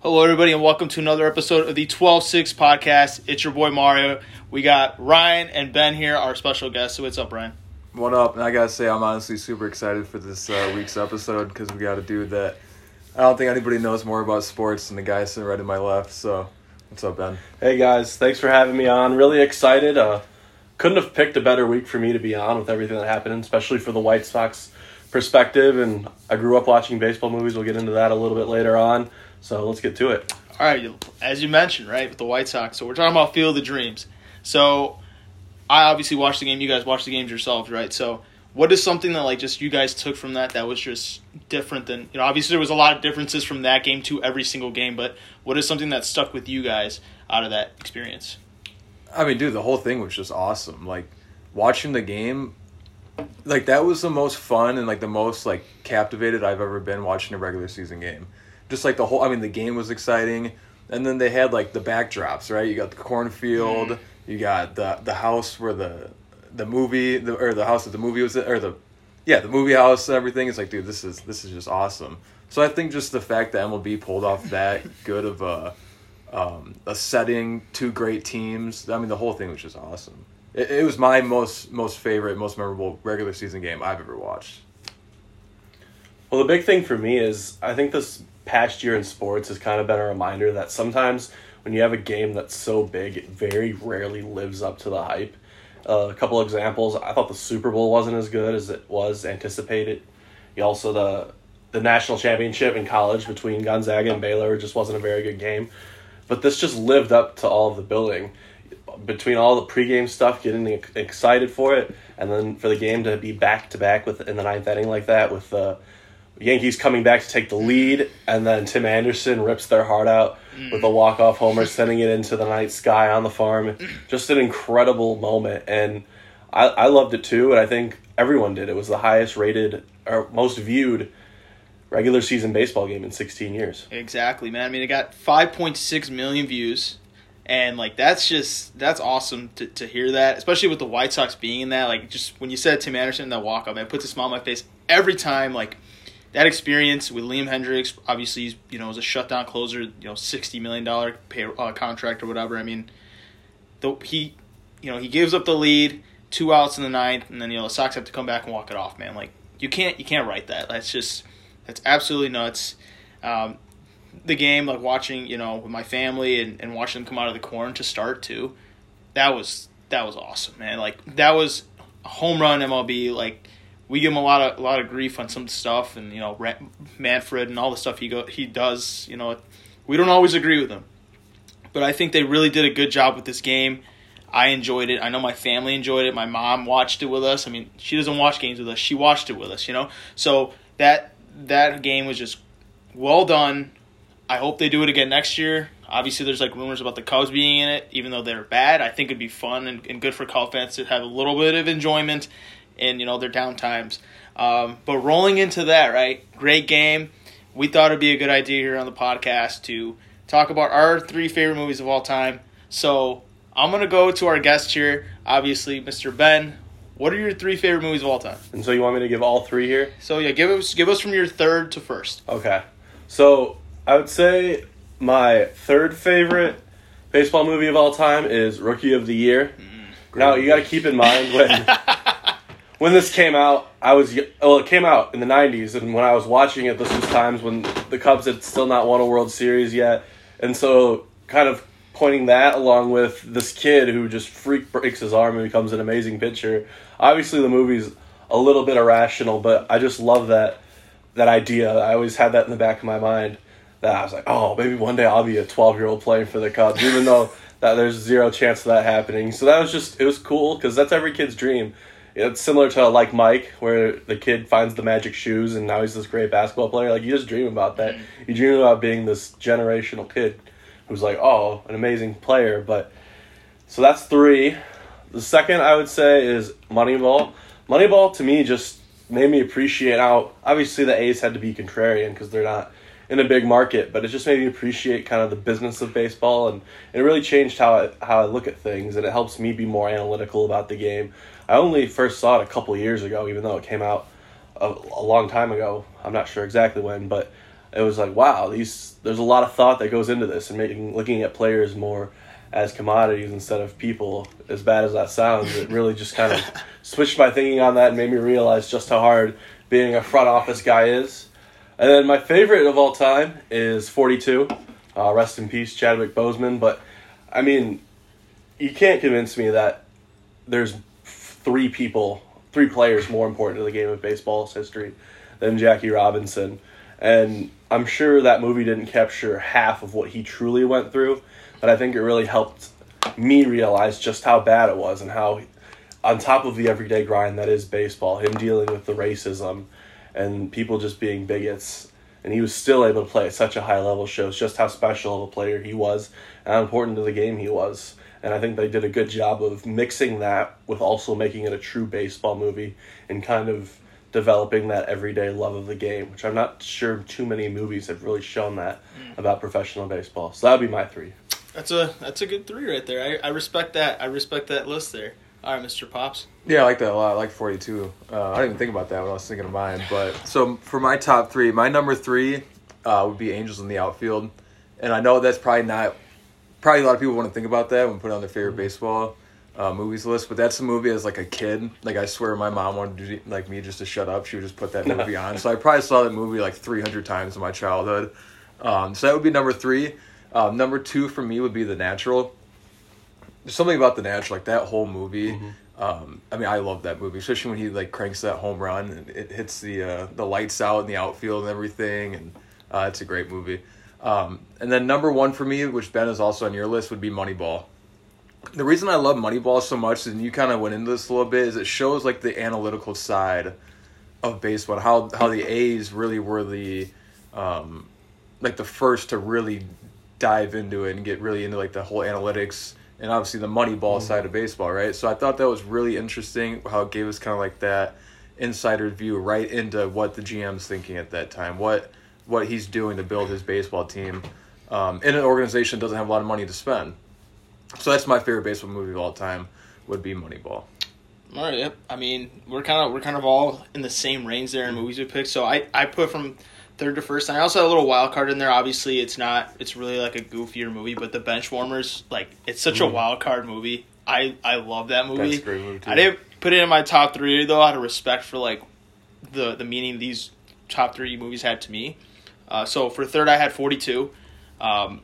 Hello, everybody, and welcome to another episode of the 12 6 podcast. It's your boy Mario. We got Ryan and Ben here, our special guests. So, what's up, Ryan? What up? And I gotta say, I'm honestly super excited for this uh, week's episode because we got a dude that I don't think anybody knows more about sports than the guy sitting right to my left. So, what's up, Ben? Hey guys, thanks for having me on. Really excited. Uh, couldn't have picked a better week for me to be on with everything that happened, especially for the White Sox perspective. And I grew up watching baseball movies. We'll get into that a little bit later on. So let's get to it. All right, as you mentioned, right, with the White Sox. So, we're talking about Field of Dreams. So, I obviously watched the game. You guys watched the games yourselves, right? So, what is something that like just you guys took from that that was just different than you know? Obviously, there was a lot of differences from that game to every single game, but what is something that stuck with you guys out of that experience? I mean, dude, the whole thing was just awesome. Like watching the game, like that was the most fun and like the most like captivated I've ever been watching a regular season game. Just like the whole, I mean, the game was exciting, and then they had like the backdrops, right? You got the cornfield, mm. you got the the house where the the movie, the or the house that the movie was in, or the yeah, the movie house and everything. It's like, dude, this is this is just awesome. So I think just the fact that MLB pulled off that good of a um, a setting, two great teams. I mean, the whole thing was just awesome. It, it was my most most favorite, most memorable regular season game I've ever watched. Well, the big thing for me is I think this past year in sports has kind of been a reminder that sometimes when you have a game that's so big, it very rarely lives up to the hype. Uh, a couple examples: I thought the Super Bowl wasn't as good as it was anticipated. You also the the national championship in college between Gonzaga and Baylor just wasn't a very good game. But this just lived up to all of the building. Between all the pregame stuff, getting excited for it, and then for the game to be back to back with in the ninth inning like that, with the Yankees coming back to take the lead, and then Tim Anderson rips their heart out mm. with a walk off homer, sending it into the night sky on the farm. Just an incredible moment, and I, I loved it too, and I think everyone did. It was the highest rated or most viewed regular season baseball game in 16 years. Exactly, man. I mean, it got 5.6 million views. And like that's just that's awesome to, to hear that, especially with the White Sox being in that. Like just when you said Tim Anderson in that walk off, man, it puts a smile on my face every time. Like that experience with Liam Hendriks, obviously, you know, as a shutdown closer, you know, sixty million dollar pay uh, contract or whatever. I mean, the, he, you know, he gives up the lead, two outs in the ninth, and then you know the Sox have to come back and walk it off. Man, like you can't you can't write that. That's just that's absolutely nuts. Um, the game, like watching, you know, with my family and, and watching them come out of the corn to start too, that was that was awesome, man. Like that was a home run MLB. Like we give him a lot of a lot of grief on some stuff, and you know, Manfred and all the stuff he go he does. You know, we don't always agree with him, but I think they really did a good job with this game. I enjoyed it. I know my family enjoyed it. My mom watched it with us. I mean, she doesn't watch games with us. She watched it with us, you know. So that that game was just well done. I hope they do it again next year. Obviously, there's like rumors about the Cubs being in it, even though they're bad. I think it'd be fun and, and good for Cubs fans to have a little bit of enjoyment in you know their down times. Um, but rolling into that, right? Great game. We thought it'd be a good idea here on the podcast to talk about our three favorite movies of all time. So I'm gonna go to our guest here, obviously, Mr. Ben. What are your three favorite movies of all time? And so you want me to give all three here? So yeah, give us give us from your third to first. Okay. So I would say my third favorite baseball movie of all time is Rookie of the Year. Mm, now you got to keep in mind when when this came out, I was well. Oh, it came out in the '90s, and when I was watching it, this was times when the Cubs had still not won a World Series yet, and so kind of pointing that along with this kid who just freak breaks his arm and becomes an amazing pitcher. Obviously, the movie's a little bit irrational, but I just love that that idea. I always had that in the back of my mind that I was like, oh, maybe one day I'll be a 12 year old playing for the Cubs, even though that there's zero chance of that happening. So that was just it was cool because that's every kid's dream. It's similar to like Mike, where the kid finds the magic shoes and now he's this great basketball player. Like you just dream about that. Mm-hmm. You dream about being this generational kid who's like, oh, an amazing player. But so that's three. The second I would say is Moneyball. Moneyball to me just made me appreciate how obviously the A's had to be contrarian because they're not in a big market, but it just made me appreciate kind of the business of baseball and it really changed how I, how I look at things and it helps me be more analytical about the game. I only first saw it a couple years ago, even though it came out a, a long time ago. I'm not sure exactly when, but it was like wow, these there's a lot of thought that goes into this and making looking at players more as commodities instead of people. As bad as that sounds, it really just kind of switched my thinking on that and made me realize just how hard being a front office guy is. And then my favorite of all time is 42. Uh, rest in peace, Chadwick Boseman. But I mean, you can't convince me that there's three people, three players more important to the game of baseball's history than Jackie Robinson. And I'm sure that movie didn't capture half of what he truly went through, but I think it really helped me realize just how bad it was and how, on top of the everyday grind that is baseball, him dealing with the racism and people just being bigots. And he was still able to play at such a high level shows just how special of a player he was and how important to the game he was. And I think they did a good job of mixing that with also making it a true baseball movie and kind of developing that everyday love of the game, which I'm not sure too many movies have really shown that about professional baseball. So that would be my three. That's a that's a good three right there. I, I respect that. I respect that list there. All right, Mr. Pops. Yeah, I like that a lot. I like 42. Uh, I didn't even think about that when I was thinking of mine. But so for my top three, my number three uh, would be Angels in the Outfield. And I know that's probably not, probably a lot of people want to think about that when put on their favorite baseball uh, movies list. But that's a movie as like a kid. Like I swear my mom wanted to, like me just to shut up. She would just put that movie on. So I probably saw that movie like 300 times in my childhood. Um, so that would be number three. Um, number two for me would be The Natural. There's something about The Natural, like that whole movie. Um, I mean, I love that movie, especially when he like cranks that home run and it hits the uh, the lights out in the outfield and everything, and uh, it's a great movie. Um, and then number one for me, which Ben is also on your list, would be Moneyball. The reason I love Moneyball so much, and you kind of went into this a little bit, is it shows like the analytical side of baseball, how how the A's really were the um, like the first to really dive into it and get really into like the whole analytics and obviously the money ball side of baseball, right? So I thought that was really interesting how it gave us kind of like that insider view right into what the GM's thinking at that time, what what he's doing to build his baseball team um, in an organization that doesn't have a lot of money to spend. So that's my favorite baseball movie of all time would be Moneyball. All right. Yep. I mean, we're kind of we're kind of all in the same range there in movies we picked. So I I put from third to first. And I also had a little wild card in there. Obviously, it's not. It's really like a goofier movie, but the Benchwarmers, like, it's such a wild card movie. I I love that movie. That's a great movie too. I didn't put it in my top three though, out of respect for like the the meaning these top three movies had to me. Uh, so for third, I had forty two. Um,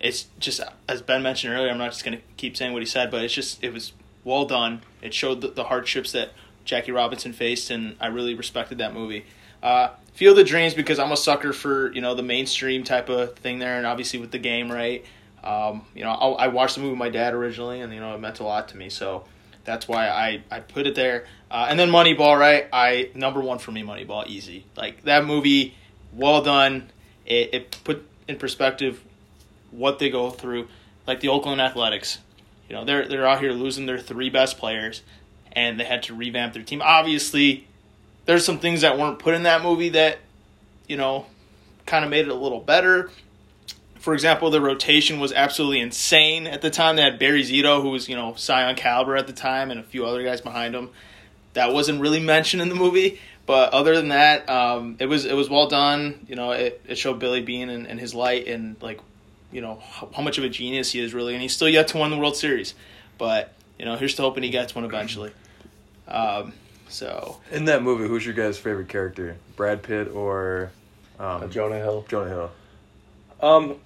it's just as Ben mentioned earlier. I'm not just gonna keep saying what he said, but it's just it was well done. It showed the, the hardships that Jackie Robinson faced, and I really respected that movie. Uh, Field of Dreams because I'm a sucker for you know the mainstream type of thing there, and obviously with the game, right? Um, you know, I, I watched the movie with my dad originally, and you know it meant a lot to me, so that's why I, I put it there. Uh, and then Moneyball, right? I number one for me, Moneyball, easy. Like that movie, well done. It, it put in perspective what they go through. Like the Oakland Athletics, you know, they're they're out here losing their three best players, and they had to revamp their team. Obviously, there's some things that weren't put in that movie that, you know, kind of made it a little better. For example, the rotation was absolutely insane at the time. They had Barry Zito, who was, you know, Young caliber at the time, and a few other guys behind him. That wasn't really mentioned in the movie, but other than that, um, it was it was well done. You know, it, it showed Billy Beane and, and his light and like, you know, how, how much of a genius he is really, and he's still yet to win the World Series. But you know, here's to hoping he gets one eventually. Um, so In that movie, who's your guys' favorite character? Brad Pitt or um, Uh, Jonah Hill. Jonah Hill? Um,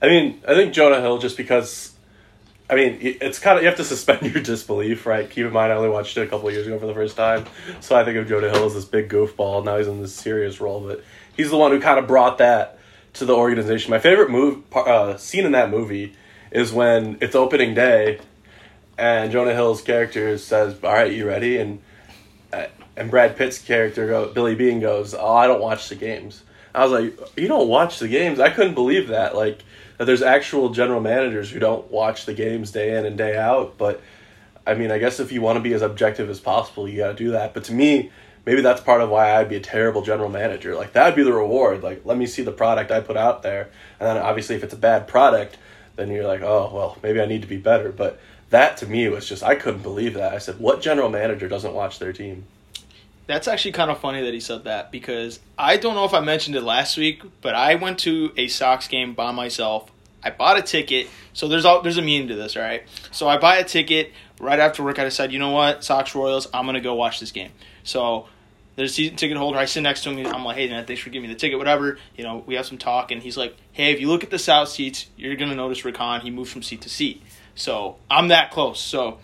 I mean, I think Jonah Hill just because. I mean, it's kind of you have to suspend your disbelief, right? Keep in mind, I only watched it a couple years ago for the first time, so I think of Jonah Hill as this big goofball. Now he's in this serious role, but he's the one who kind of brought that to the organization. My favorite move uh, scene in that movie is when it's opening day, and Jonah Hill's character says, "All right, you ready?" and uh, and Brad Pitt's character, go, Billy Beane, goes, "Oh, I don't watch the games." I was like, "You don't watch the games?" I couldn't believe that. Like that, there's actual general managers who don't watch the games day in and day out. But I mean, I guess if you want to be as objective as possible, you got to do that. But to me, maybe that's part of why I'd be a terrible general manager. Like that would be the reward. Like let me see the product I put out there, and then obviously if it's a bad product, then you're like, oh well, maybe I need to be better. But that to me was just I couldn't believe that. I said, what general manager doesn't watch their team? That's actually kind of funny that he said that because I don't know if I mentioned it last week, but I went to a Sox game by myself. I bought a ticket, so there's all, there's a meaning to this, all right? So I buy a ticket right after work. I decide, you know what, Sox Royals, I'm gonna go watch this game. So there's a season ticket holder. I sit next to him. I'm like, hey man, thanks for giving me the ticket, whatever. You know, we have some talk, and he's like, hey, if you look at the south seats, you're gonna notice Rick Hahn. He moves from seat to seat. So I'm that close. So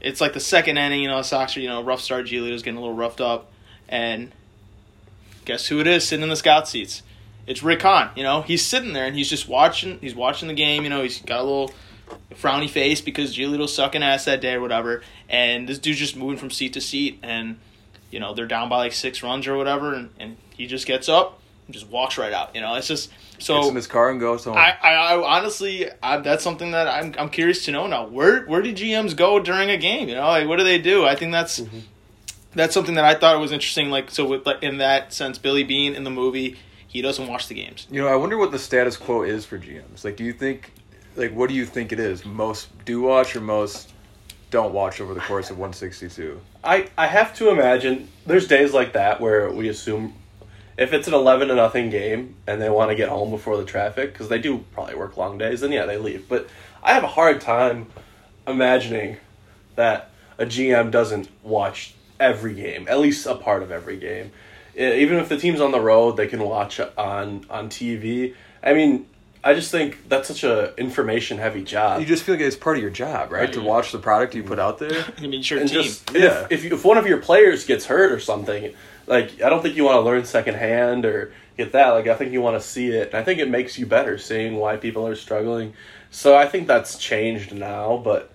it's like the second inning. You know, Sox are you know rough start. Giolito's getting a little roughed up, and guess who it is sitting in the scout seats? It's Rick Hahn. You know, he's sitting there and he's just watching. He's watching the game. You know, he's got a little frowny face because Giolito's sucking ass that day or whatever, and this dude's just moving from seat to seat, and you know they're down by like six runs or whatever, and, and he just gets up and just walks right out. You know, it's just so. Gets in his car and goes home. I, I, I honestly, I, that's something that I'm, I'm curious to know now. Where, where do GMs go during a game? You know, like what do they do? I think that's, mm-hmm. that's something that I thought was interesting. Like, so with like in that sense, Billy Beane in the movie, he doesn't watch the games. You know, I wonder what the status quo is for GMs. Like, do you think, like, what do you think it is? Most do watch or most don't watch over the course of 162? I, I have to imagine there's days like that where we assume if it's an 11 to nothing game and they want to get home before the traffic because they do probably work long days then yeah they leave but i have a hard time imagining that a gm doesn't watch every game at least a part of every game even if the team's on the road they can watch on on tv i mean i just think that's such a information heavy job You just feel like it's part of your job, right? Right. To watch the product you put out there. I mean, sure, and team. just Yeah. if if, you, if one of your players gets hurt or something, like I don't think you want to learn secondhand or get that. Like I think you want to see it. And I think it makes you better seeing why people are struggling. So I think that's changed now. But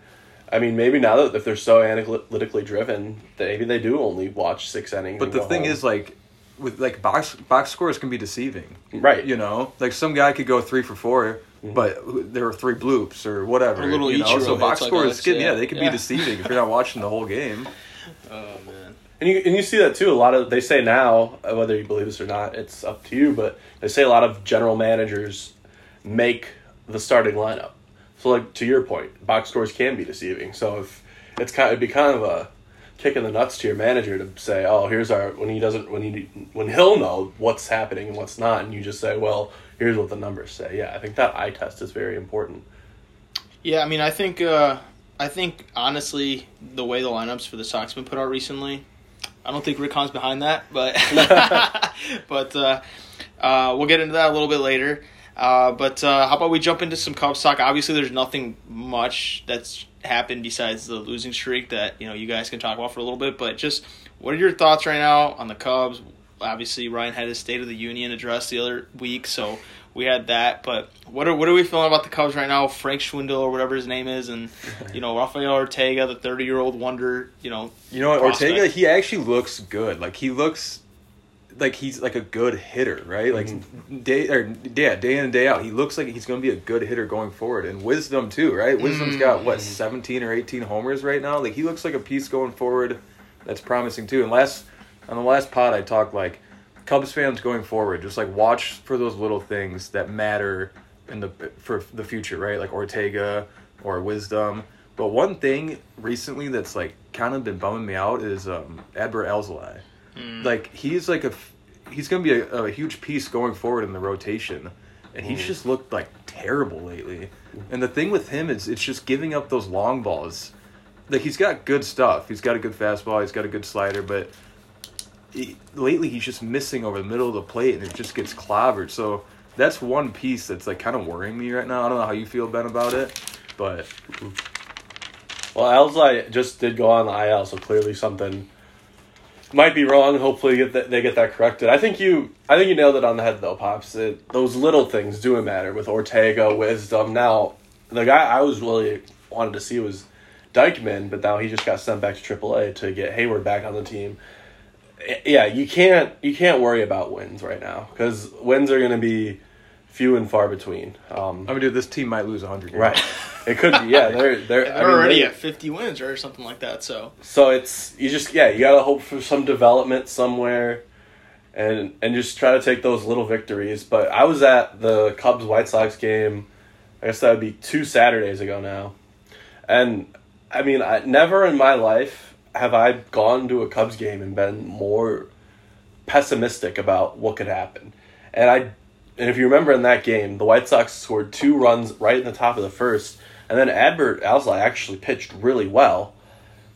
I mean, maybe now that if they're so analytically driven, maybe they do only watch six innings. But and the go thing home. is, like, with like box box scores can be deceiving, right? you know. Like some guy could go three for four, but there were three bloops or whatever. Or little you know? Ichiro So box scores, Alex, can, yeah. yeah. they can Yeah. be deceiving if you're not watching the whole game. oh man, And you and you see that too. A lot of they say now, uh, whether you believe this or not, it's up to you. But they say a lot of general managers make the starting lineup. So, like to your point, box scores can be deceiving. So if it's kind, it'd be kind of a kick in the nuts to your manager to say, "Oh, here's our when he doesn't when he when he'll know what's happening and what's not," and you just say, "Well, here's what the numbers say." Yeah, I think that eye test is very important. yeah. I mean, I think, uh, I think honestly, the way the lineups for the Sox been put out recently, I don't think Rick Hahn's behind that, but but uh, uh, we'll get into that a little bit later. Uh, but uh, how about we jump into some Cubs talk? Obviously, there's nothing much that's happened besides the losing streak that you know you guys can talk about for a little bit. But just what are your thoughts right now on the Cubs? Obviously, Ryan had his State of the Union address the other week, so we had that. But what are what are we feeling about the Cubs right now? Frank Schwindel or whatever his name is, and you know Rafael Ortega, the 30 year old wonder. You know, You know what, Ortega? He actually looks good. Like he looks like he's like a good hitter, right? Like day or yeah, day in and day out, he looks like he's going to be a good hitter going forward. And Wisdom too, right? Wisdom's got what seventeen or eighteen homers right now. Like he looks like a piece going forward that's promising too. And last on the last pod, I talked like Cubs fans going forward, just like watch for those little things that matter in the for the future, right? Like Ortega or Wisdom. But one thing recently that's like kind of been bumming me out is um, Adbert Alzolay. Like he's like a he's gonna be a, a huge piece going forward in the rotation, and he's mm. just looked like terrible lately. And the thing with him is it's just giving up those long balls. Like he's got good stuff. He's got a good fastball. He's got a good slider, but he, lately he's just missing over the middle of the plate, and it just gets clobbered. So that's one piece that's like kind of worrying me right now. I don't know how you feel Ben about it, but Well, Alzai just did go on the IL, so clearly something might be wrong. Hopefully, get they get that corrected. I think you, I think you nailed it on the head, though, pops. It, those little things do matter with Ortega, Wisdom. Now, the guy I was really wanted to see was Deichmann, but now he just got sent back to AAA to get Heyward back on the team. Yeah, you can't you can't worry about wins right now because wins are going to be few and far between. Um, I mean, dude, this team might lose hundred. games. right, it could be. Yeah, they're they're, they're I mean, already they- at 50 wins or something like that. So so it's you just yeah you gotta hope for some development somewhere, and and just try to take those little victories. But I was at the Cubs White Sox game. I guess that would be two Saturdays ago now, and I mean I never in my life have I gone to a Cubs game and been more pessimistic about what could happen. And I and if you remember in that game, the White Sox scored two runs right in the top of the first, and then Adbert Alzolay actually pitched really well.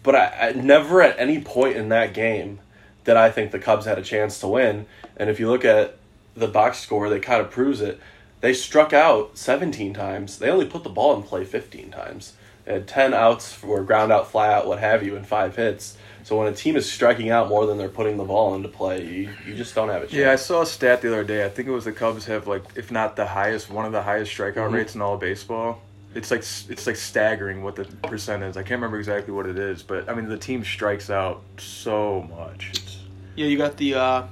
But I, I never at any point in that game did I think the Cubs had a chance to win. And if you look at the box score, that kind of proves it. They struck out 17 times. They only put the ball in play 15 times. They had 10 outs for ground out, fly out, what have you, and five hits. So when a team is striking out more than they're putting the ball into play, you, you just don't have a chance. Yeah, I saw a stat the other day. I think it was the Cubs have like, if not the highest, one of the highest strikeout Mhm. rates in all of baseball. It's like it's like staggering what the percent is. I can't remember exactly what it is, but I mean the team strikes out so much. It's, Yeah, you got the, uh,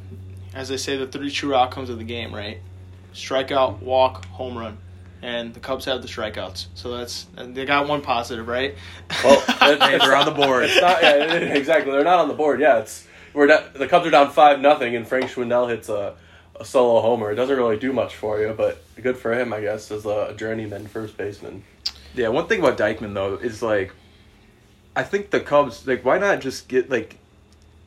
as they say, the three true outcomes of the game, right? Strikeout, walk, home run. And the Cubs have the strikeouts. So that's, they got one positive, right? Well, Hey, they're on the board. It's not, yeah, exactly. They're not on the board. Yeah, it's we're da- the Cubs are down five nothing, and Frank Schwindel hits a, a solo homer. It doesn't really do much for you, but good for him, I guess, as a journeyman first baseman. Yeah, one thing about Deichmann though is like, I think the Cubs like why not just get like,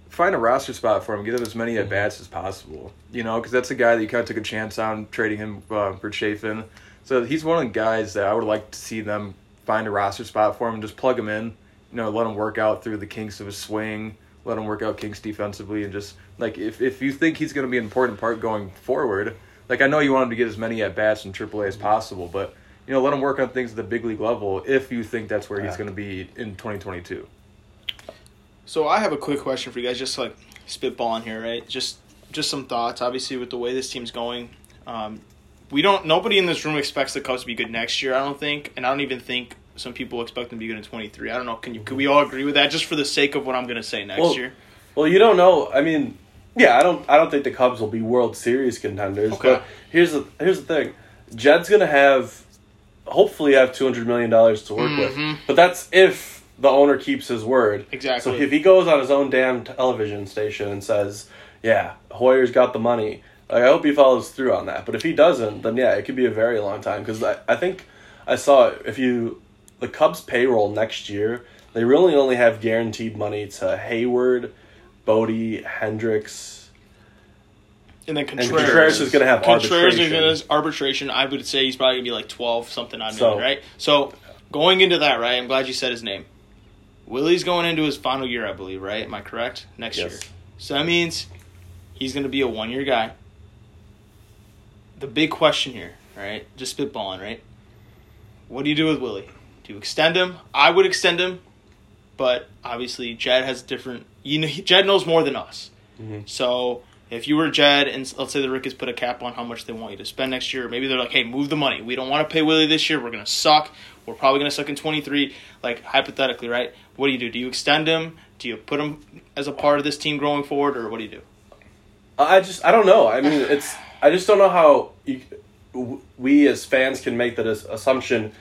find a roster spot for him, get him as many at bats as possible. You know, because that's a guy that you kind of took a chance on trading him uh, for Chafin. So he's one of the guys that I would like to see them find a roster spot for him and just plug him in. You know, let him work out through the kinks of his swing. Let him work out kinks defensively, and just like if if you think he's going to be an important part going forward, like I know you want him to get as many at bats in AAA as possible, but you know, let him work on things at the big league level if you think that's where he's going to be in 2022. So I have a quick question for you guys, just like spitballing here, right? Just just some thoughts. Obviously, with the way this team's going, um, we don't. Nobody in this room expects the Cubs to be good next year. I don't think, and I don't even think some people expect them to be good in twenty three. I don't know. Can you? Can we all agree with that? Just for the sake of what I'm going to say next Well, year. Well, you don't know. I mean, yeah, I don't. I don't think the Cubs will be World Series contenders. Okay. But here's the here's the thing. Jed's gonna have, hopefully, have two hundred million dollars to work Mhm. with. But that's if the owner keeps his word. Exactly. So if he goes on his own damn television station and says, "Yeah, Hoyer's got the money," like, I hope he follows through on that. But if he doesn't, then yeah, it could be a very long time. Because I, I think I saw if you the Cubs payroll next year, they really only have guaranteed money to Heyward, Bote, Hendricks. And then Contreras Contreras, is gonna have Contreras arbitration. is arbitration. I would say he's probably gonna be like twelve something on So- million, right? So going into that, right? I'm glad you said his name. Willie's going into his final year, I believe, right? Am I correct? Next Yes. year. So that means he's gonna be a one year guy. The big question here, right? Just spitballing, right? What do you do with Willie? Do you extend him? I would extend him, but obviously Jed has different. You know, Jed knows more than us. Mhm. So if you were Jed and let's say the Ricketts put a cap on how much they want you to spend next year, maybe they're like, hey, move the money. We don't want to pay Willie this year. We're gonna suck. We're probably gonna suck in twenty three. Like hypothetically, right? What do you do? Do you extend him? Do you put him as a part of this team growing forward, or what do you do? I just I don't know. I mean, it's I just don't know how you, we as fans can make that as- assumption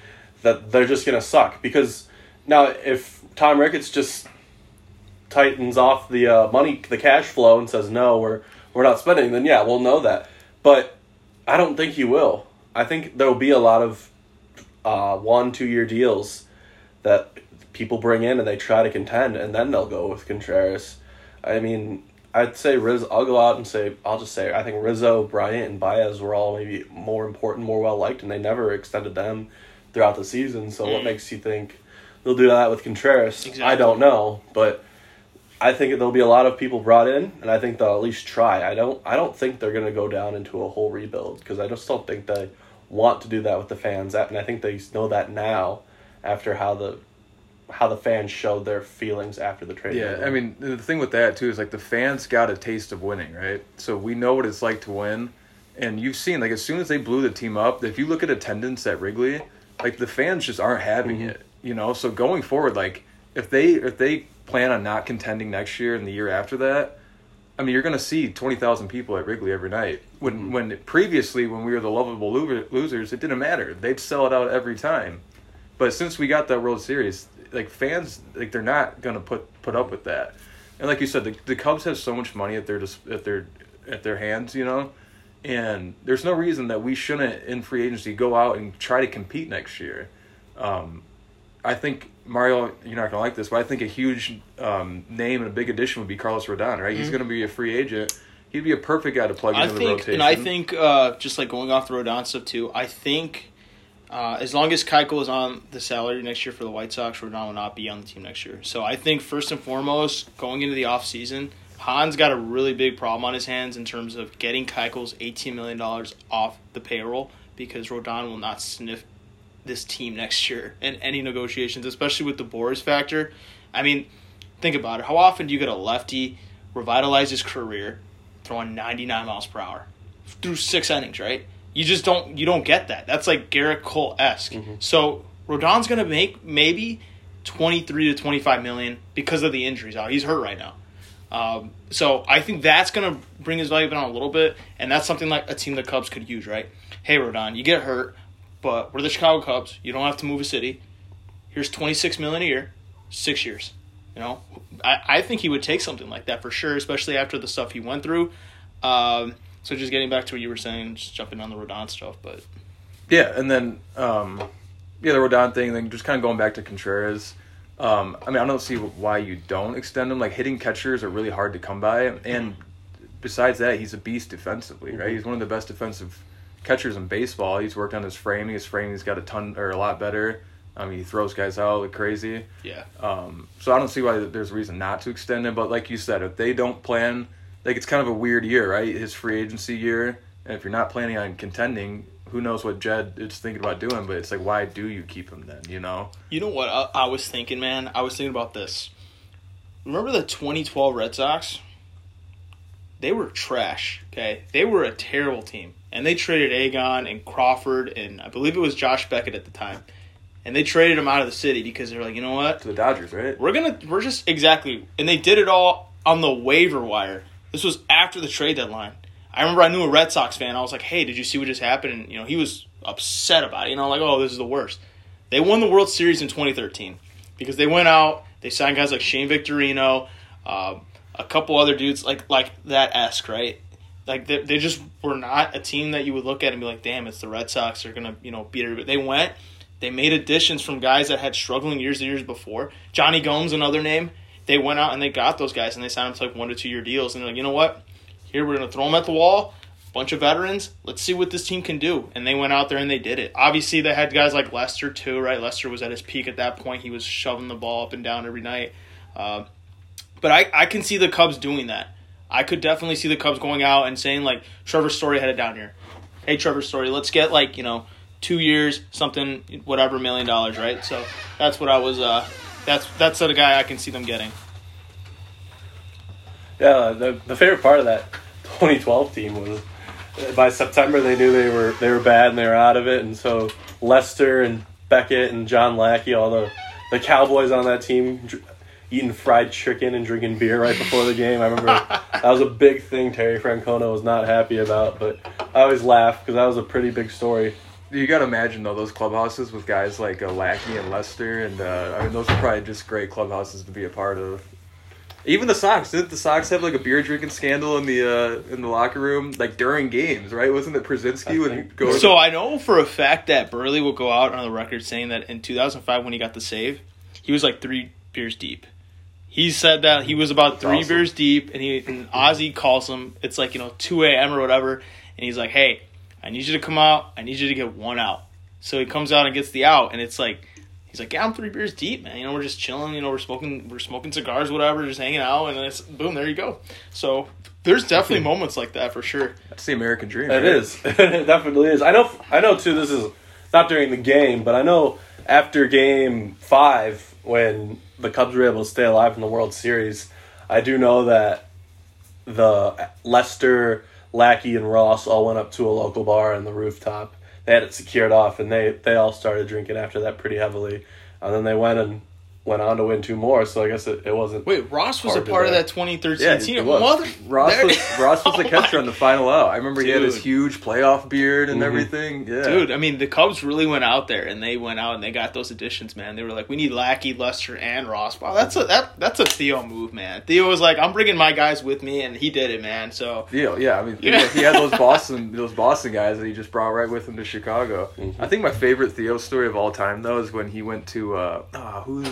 that they're just gonna suck because now if Tom Ricketts just tightens off the uh, money, the cash flow, and says no, we're we're not spending, then yeah, we'll know that. But I don't think he will. I think there will be a lot of uh, one two year deals that people bring in and they try to contend, and then they'll go with Contreras. I mean, I'd say Riz. I'll go out and say I'll just say I think Rizzo, Bryant, and Baez were all maybe more important, more well liked, and they never extended them throughout the season. So what Mm. makes you think they'll do that with Contreras? I don't know, but I think there'll be a lot of people brought in, and I think they'll at least try. I don't. I don't think they're going to go down into a whole rebuild because I just don't think they want to do that with the fans, and I think they know that now after how the how the fans showed their feelings after the trade. Yeah. I mean the thing with that too is like the fans got a taste of winning, right? So we know what it's like to win, and you've seen like as soon as they blew the team up, if you look at attendance at Wrigley, like the fans just aren't having Mhm. it, you know. So going forward, like if they if they plan on not contending next year and the year after that, I mean you're gonna see twenty thousand people at Wrigley every night. When Mhm. when previously when we were the lovable losers, it didn't matter; they'd sell it out every time. But since we got that World Series, like fans, like they're not gonna put put up with that. And like you said, the, the Cubs have so much money at their at their at their hands, you know, and there's no reason that we shouldn't in free agency go out and try to compete next year. Um, I think Mario, you're not gonna like this, but I think a huge um, name and a big addition would be Carlos Rodon. Right, he's gonna be a free agent. He'd be a perfect guy to plug Mm-hmm. I into the think, rotation. and I think, uh, just like going off the Rodon stuff too, I think uh, as long as Keuchel is on the salary next year for the White Sox, Rodon will not be on the team next year. So I think first and foremost, going into the offseason, Hahn's got a really big problem on his hands in terms of getting Keuchel's $18 million off the payroll because Rodon will not sniff this team next year in any negotiations, especially with the Boras factor. I mean, think about it. How often do you get a lefty revitalize his career throwing 99 miles per hour through six innings, right? You just don't you don't get that. That's like Gerrit Cole esque. So Rodon's gonna make maybe 23 to 25 million because of the injuries. Out, he's hurt right now. Um, so I think that's gonna bring his value down a little bit, and that's something like a team the Cubs could use, right? Hey, Rodon, you get hurt, but we're the Chicago Cubs. You don't have to move a city. Here's 26 million a year, six years. You know, I, I think he would take something like that for sure, especially after the stuff he went through. Um, so just getting back to what you were saying, just jumping on the Rodon stuff, but Yeah, and then um, yeah, the Rodon thing. Then just kind of going back to Contreras. Um, I mean, I don't see why you don't extend him. Like hitting catchers are really hard to come by, and besides that, he's a beast defensively. Right, he's one of the best defensive catchers in baseball. He's worked on his framing. His framing's got a ton or a lot better. I mean, he throws guys out like crazy. yeah. Um, so I don't see why there's a reason not to extend him. But like you said, if they don't plan, like it's kind of a weird year, right? His free agency year, and if you're not planning on contending, who knows what Jed is thinking about doing? But it's like, why do you keep him then? You know? You know what I, I was thinking, man? I was thinking about this. Remember the 2012 Red Sox? They were trash, okay? They were a terrible team. And they traded Agon and Crawford and I believe it was Josh Beckett at the time. And they traded him out of the city because they're like, you know what? To the Dodgers, right? We're gonna we're just exactly and they did it all on the waiver wire. This was after the trade deadline. I remember I knew a Red Sox fan. I was like, "Hey, did you see what just happened?" And you know, he was upset about it. You know, like, "Oh, this is the worst." They won the World Series in 2013 because they went out. They signed guys like Shane Victorino, um, a couple other dudes like like that esque, right? Like they, they just were not a team that you would look at and be like, "Damn, it's the Red Sox. They're gonna you know beat everybody." They went. They made additions from guys that had struggling years and years before. Jonny Gomes, another name. They went out and they got those guys and they signed them to like one to two year deals. And they're like, you know what? Here we're gonna throw them at the wall. Bunch of veterans. Let's see what this team can do. And they went out there and they did it. Obviously, they had guys like Lester too, right? Lester was at his peak at that point. He was shoving the ball up and down every night. Uh, but I, I can see the Cubs doing that. I could definitely see the Cubs going out and saying like Trevor Story had it down here. Hey Trevor Story, let's get like you know two years, something, whatever million dollars, right? So that's what I was. Uh, that's that's the guy I can see them getting. Yeah, the the favorite part of that 2012 team was uh, by September they knew they were they were bad and they were out of it, and so Lester and Beckett and John Lackey, all the the Cowboys on that team, eating fried chicken and drinking beer right before the game. I remember that was a big thing. Terry Francona was not happy about, but I always laugh because that was a pretty big story. You got to imagine though those clubhouses with guys like uh, Lackey and Lester, and uh, I mean those are probably just great clubhouses to be a part of. Even the Sox didn't the Sox have like a beer drinking scandal in the uh, in the locker room like during games, right? Wasn't it Brzezinski I would think- go? So I know for a fact that Buehrle will go out on the record saying that in 2005 when he got the save, he was like three beers deep. He said that he was about three awesome. beers deep, and he and Ozzie calls him. It's like you know 2 a.m. or whatever, and he's like, "Hey, I need you to come out. I need you to get one out." So he comes out and gets the out, and it's like he's like, "Yeah, I'm three beers deep, man. You know, we're just chilling. You know, we're smoking, we're smoking cigars, whatever, just hanging out, and it's boom, there you go." So there's definitely moments like that for sure. That's the American dream. It right? is. it definitely is. I know. I know too. This is not during the game, but I know after Game Five when the Cubs were able to stay alive in the World Series, I do know that the Lester, Lackey, and Ross all went up to a local bar on the rooftop. They had it secured off, and they they all started drinking after that pretty heavily. And then they went and went on to win two more. So I guess it, it wasn't. Wait, Ross was a part of know. that 2013 Yeah, team. it was. Mother, Ross there- was Ross was the Oh catcher my on the final out. I remember he had his huge playoff beard and Mhm. everything. Yeah, Dude, I mean, the Cubs really went out there and they went out and they got those additions, man. They were like, we need Lackey, Lester, and Ross. Wow, that's a that that's a Theo move, man. Theo was like, I'm bringing my guys with me, and he did it, man. So Yeah, yeah. I mean, Yeah. he had those Boston, those Boston guys that he just brought right with him to Chicago. Mhm. I think my favorite Theo story of all time, though, is when he went to uh, ah, who?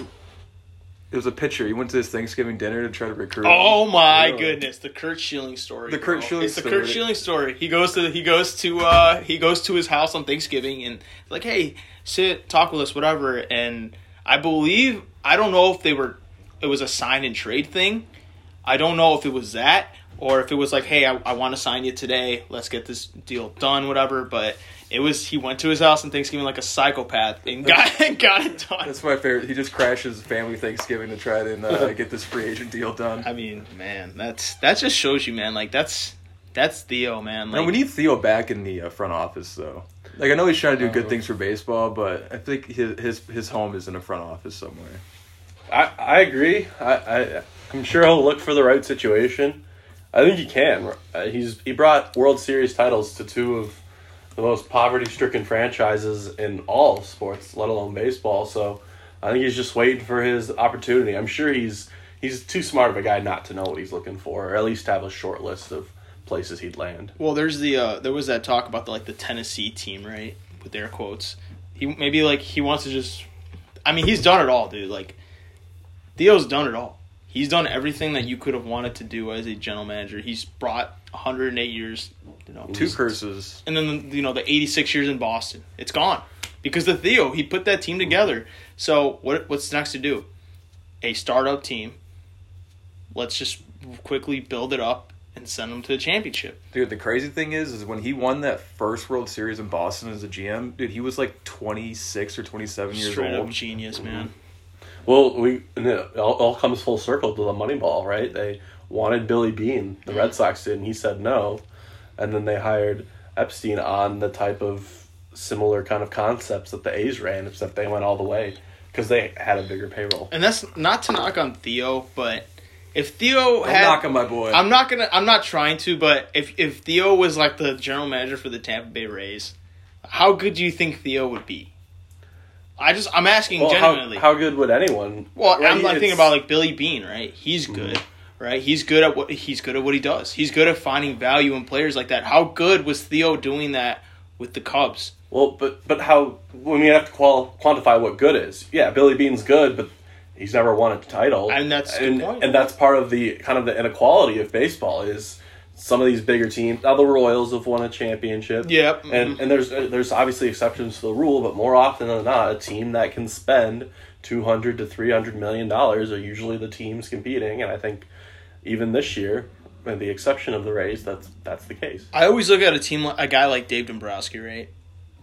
It was a pitcher. He went to this Thanksgiving dinner to try to recruit. him. Oh my goodness, the Curt Schilling story. The. Curt Schilling it's the story. Curt Schilling story. He goes to he goes to uh he goes to his house on Thanksgiving and like, hey, sit, talk with us, whatever. And I believe I don't know if they were it was a sign and trade thing. I don't know if it was that or if it was like, hey, I, I want to sign you today. Let's get this deal done, whatever. But it was he went to his house on Thanksgiving like a psychopath and got and got it done. That's my favorite. He just crashes family Thanksgiving to try to uh, get this free agent deal done. I mean, man, that's that just shows you, man. Like that's that's Theo, man. Like No, we need Theo back in the uh, front office, though. Like I know he's trying to do good Uh-huh. things for baseball, but I think his his his home is in the front office somewhere. I, I agree. I, I I'm sure he'll look for the right situation. I think he can. Uh, he's he brought World Series titles to two of the most poverty-stricken franchises in all sports, let alone baseball. So I think he's just waiting for his opportunity. I'm sure he's he's too smart of a guy not to know what he's looking for, or at least have a short list of places he'd land. Well, there's the uh, there was that talk about the like the Tennessee team, right? With their quotes, he maybe like he wants to just. I mean, he's done it all, dude. Like Theo's done it all. He's done everything that you could have wanted to do as a general manager. He's brought 108 years, know, Two curses. and then you know the 86 years in Boston. It's gone because the Theo he put that team together. So what what's next to do? A startup team. Let's just quickly build it up and send them to the championship. Dude, the crazy thing is, is when he won that first World Series in Boston as a GM, dude, he was like 26 or 27 years Straight old. up genius, man. Mm-hmm. Well, we and it all, all comes full circle to the Moneyball, right? They wanted Billy Beane, the mm-hmm. Red Sox did, and he said no, and then they hired Epstein on the type of similar kind of concepts that the A's ran, except they went all the way because they had a bigger payroll. And that's not to knock on Theo, but if Theo Don't had, knock on my boy. I'm not gonna, I'm not trying to, but if if Theo was like the general manager for the Tampa Bay Rays, how good do you think Theo would be? I just, I'm asking Well, how, genuinely. how good would anyone? Well, right? I'm like thinking about like Billy Beane, right? He's mm-hmm. good, right? He's good at what he's good at what he does. He's good at finding value in players like that. How good was Theo doing that with the Cubs? Well, but but how when we have to qual, quantify what good is? Yeah, Billy Beane's good, but he's never won a title, And that's and, and that's part of the kind of the inequality of baseball is some of these bigger teams. Now the Royals have won a championship, Yep. and mm-hmm. and there's there's obviously exceptions to the rule, but more often than not, a team that can spend two hundred to three hundred million dollars are usually the teams competing, and I think even this year, with the exception of the Rays, that's that's the case. I always look at a team, like a guy like Dave Dombrowski, right?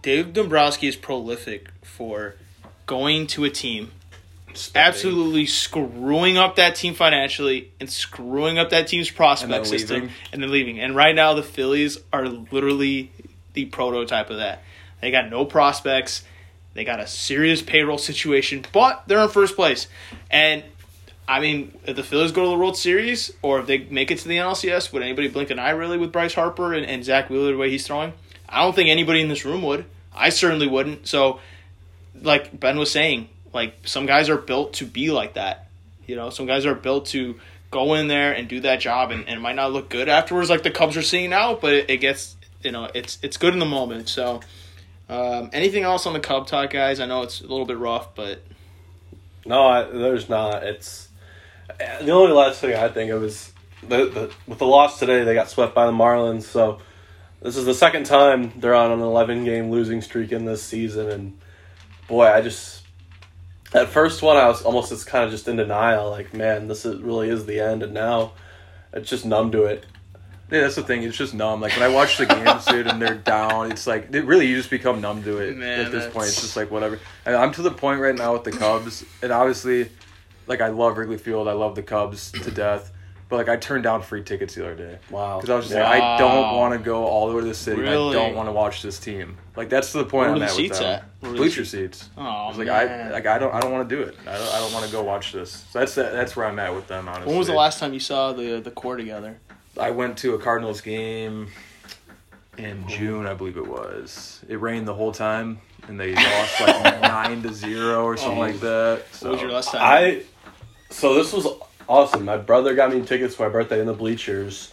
Dave Dombrowski is prolific for going to a team, absolutely screwing up that team financially and screwing up that team's prospect And system, leaving. and then leaving. And right now, the Phillies are literally the prototype of that. They got no prospects. They got a serious payroll situation, but they're in first place. And I mean, if the Phillies go to the World Series or if they make it to the NLCS, would anybody blink an eye really with Bryce Harper and, and Zack Wheeler the way he's throwing? I don't think anybody in this room would. I certainly wouldn't. So, like Ben was saying, like some guys are built to be like that. You know, some guys are built to go in there and do that job, and, and it might not look good afterwards, like the Cubs are seeing now, but it, it gets you know it's it's good in the moment. So, um, anything else on the Cub talk, guys? I know it's a little bit rough, but No, I, there's not. It's the only last thing I think of is the, the with the loss today. They got swept by the Marlins, so this is the second time they're on an 11 game losing streak in this season. And boy, I just that first one I was almost just kind of just in denial, like man, this is, really is the end. And now it's just numb to it. Yeah, that's the thing. It's just numb. Like when I watch the games, dude, and they're down, it's like it really you just become numb to it Man, at this point. It's just like whatever. And I'm to the point right now with the Cubs, and obviously, like I love Wrigley Field. I love the Cubs to death. But like I turned down free tickets the other day Wow. because I was just like, I don't Wow. want to go all the way to the city. and Really? I don't want to watch this team. Like that's the point Where I'm were the at with seats them. at? Where were the Bleacher seats. Oh, I was like, man. I like I don't I don't want to do it. I don't I don't want to go watch this. So that's that's where I'm at with them. Honestly, when was the last time you saw the the core together? I went to a Cardinals game in June, I believe it was. It rained the whole time, and they lost like nine to zero or something Oh. like that. So What was your last time? I so this was awesome. My brother got me tickets for my birthday in the bleachers,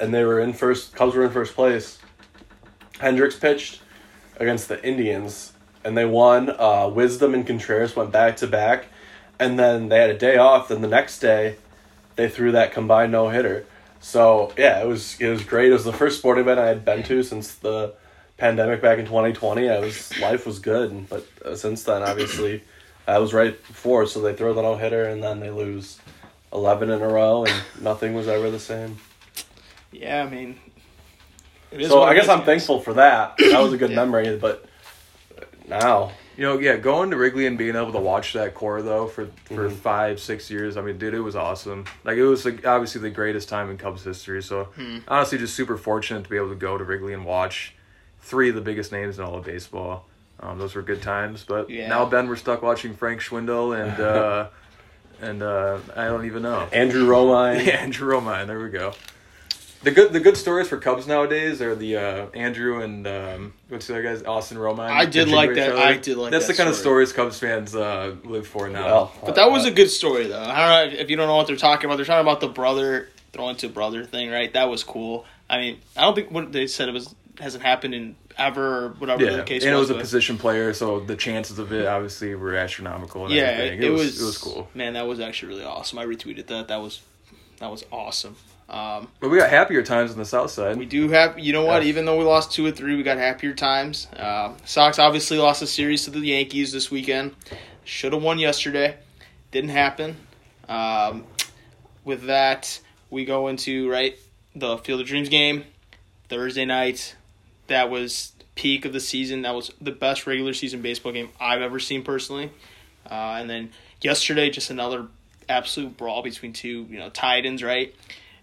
and they were in first. Cubs were in first place. Hendricks pitched against the Indians, and they won. Uh, Wisdom and Contreras went back to back, and then they had a day off. Then the next day, they threw that combined no hitter. So yeah, it was it was great. It was the first sporting event I had been to since the pandemic back in 2020. I was life was good, but uh, since then, obviously, I was right before. So they throw the no hitter, and then they lose eleven in a row, and nothing was ever the same. yeah, I mean, it is So I guess I'm guys. thankful for that. That was a good Yeah. memory, but now you know, yeah, going to Wrigley and being able to watch that core though for for Mhm. five six years. I mean, dude, it was awesome. Like it was like, obviously the greatest time in Cubs history. So Hmm. honestly, just super fortunate to be able to go to Wrigley and watch three of the biggest names in all of baseball. Um, those were good times. But Yeah. now Ben, we're stuck watching Frank Schwindel and uh, and uh, I don't even know. Andrew Romine. Yeah, Andrew Romine. There we go. The good the good stories for Cubs nowadays are the uh, Andrew and um, what's the other guys? Austin Romine. I did like that- I did like That's that the kind of stories Cubs fans uh, live for now. Well, But that was a good story, though. I don't know if you don't know what they're talking about. They're talking about the brother throwing to brother thing, right? That was cool. I mean, I don't think what they said it was hasn't happened in ever, or whatever yeah, the case and it was a position player, so the chances of it obviously were astronomical. And Yeah, everything. it, It, was, was, it was cool. Man, that was actually really awesome. I retweeted that. That was that was awesome. Um, But we got happier times on the south side. we do have, you know what? Yeah. Even though we lost two or three, we got happier times. Uh, Sox obviously lost a series to the Yankees this weekend. Should have won yesterday. Didn't happen. Um, with that, we go into right the Field of Dreams game Thursday night. That was peak of the season. That was the best regular season baseball game I've ever seen personally. Uh, and then yesterday, just another absolute brawl between two, you know, tight ends, right?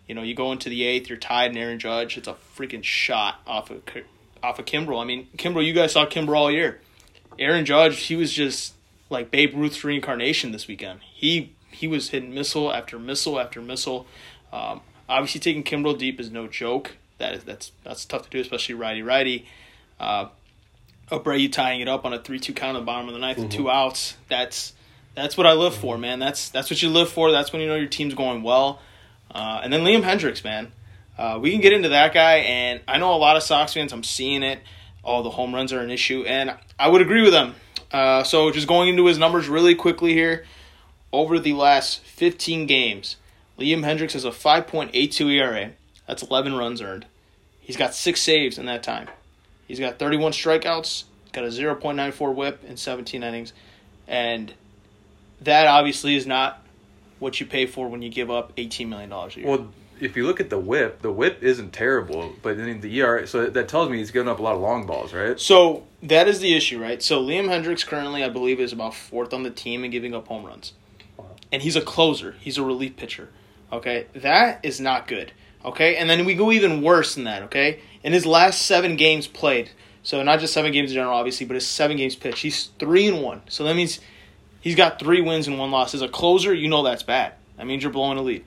You know, you go into the eighth, you're tied, and Aaron Judge. It's a freaking shot off of off of Kimbrel. I mean, Kimbrel, you guys saw Kimbrel all year. Aaron Judge, he was just like Babe Ruth's reincarnation this weekend. He he was hitting missile after missile after missile. Um, obviously, taking Kimbrel deep is no joke. That is that's that's tough to do, especially righty righty. Uh, Abreu tying it up on a three two count on the bottom of the ninth with two outs. That's that's what I live for, man. That's that's what you live for. That's when you know your team's going well. Uh, and then Liam Hendriks, man. Uh, we can get into that guy, and I know a lot of Sox fans. I'm seeing it. All the home runs are an issue, and I would agree with them. Uh, so just going into his numbers really quickly here, over the last 15 games, Liam Hendriks has a 5.82 ERA. That's 11 runs earned. He's got six saves in that time. He's got 31 strikeouts, got a 0.94 WHIP in 17 innings, and that obviously is not what you pay for when you give up 18 million dollars a year. Well, if you look at the whip, the whip isn't terrible, but then the ERA, so that tells me he's giving up a lot of long balls, right? So that is the issue, right? So Liam Hendriks currently, I believe, is about fourth on the team in giving up home runs, and he's a closer. He's a relief pitcher. Okay, that is not good. Okay, and then we go even worse than that. Okay, in his last seven games played, so not just seven games in general, obviously, but his seven games pitched, he's three and one. So that means he's got three wins and one loss. As a closer, you know that's bad. That means you're blowing a lead.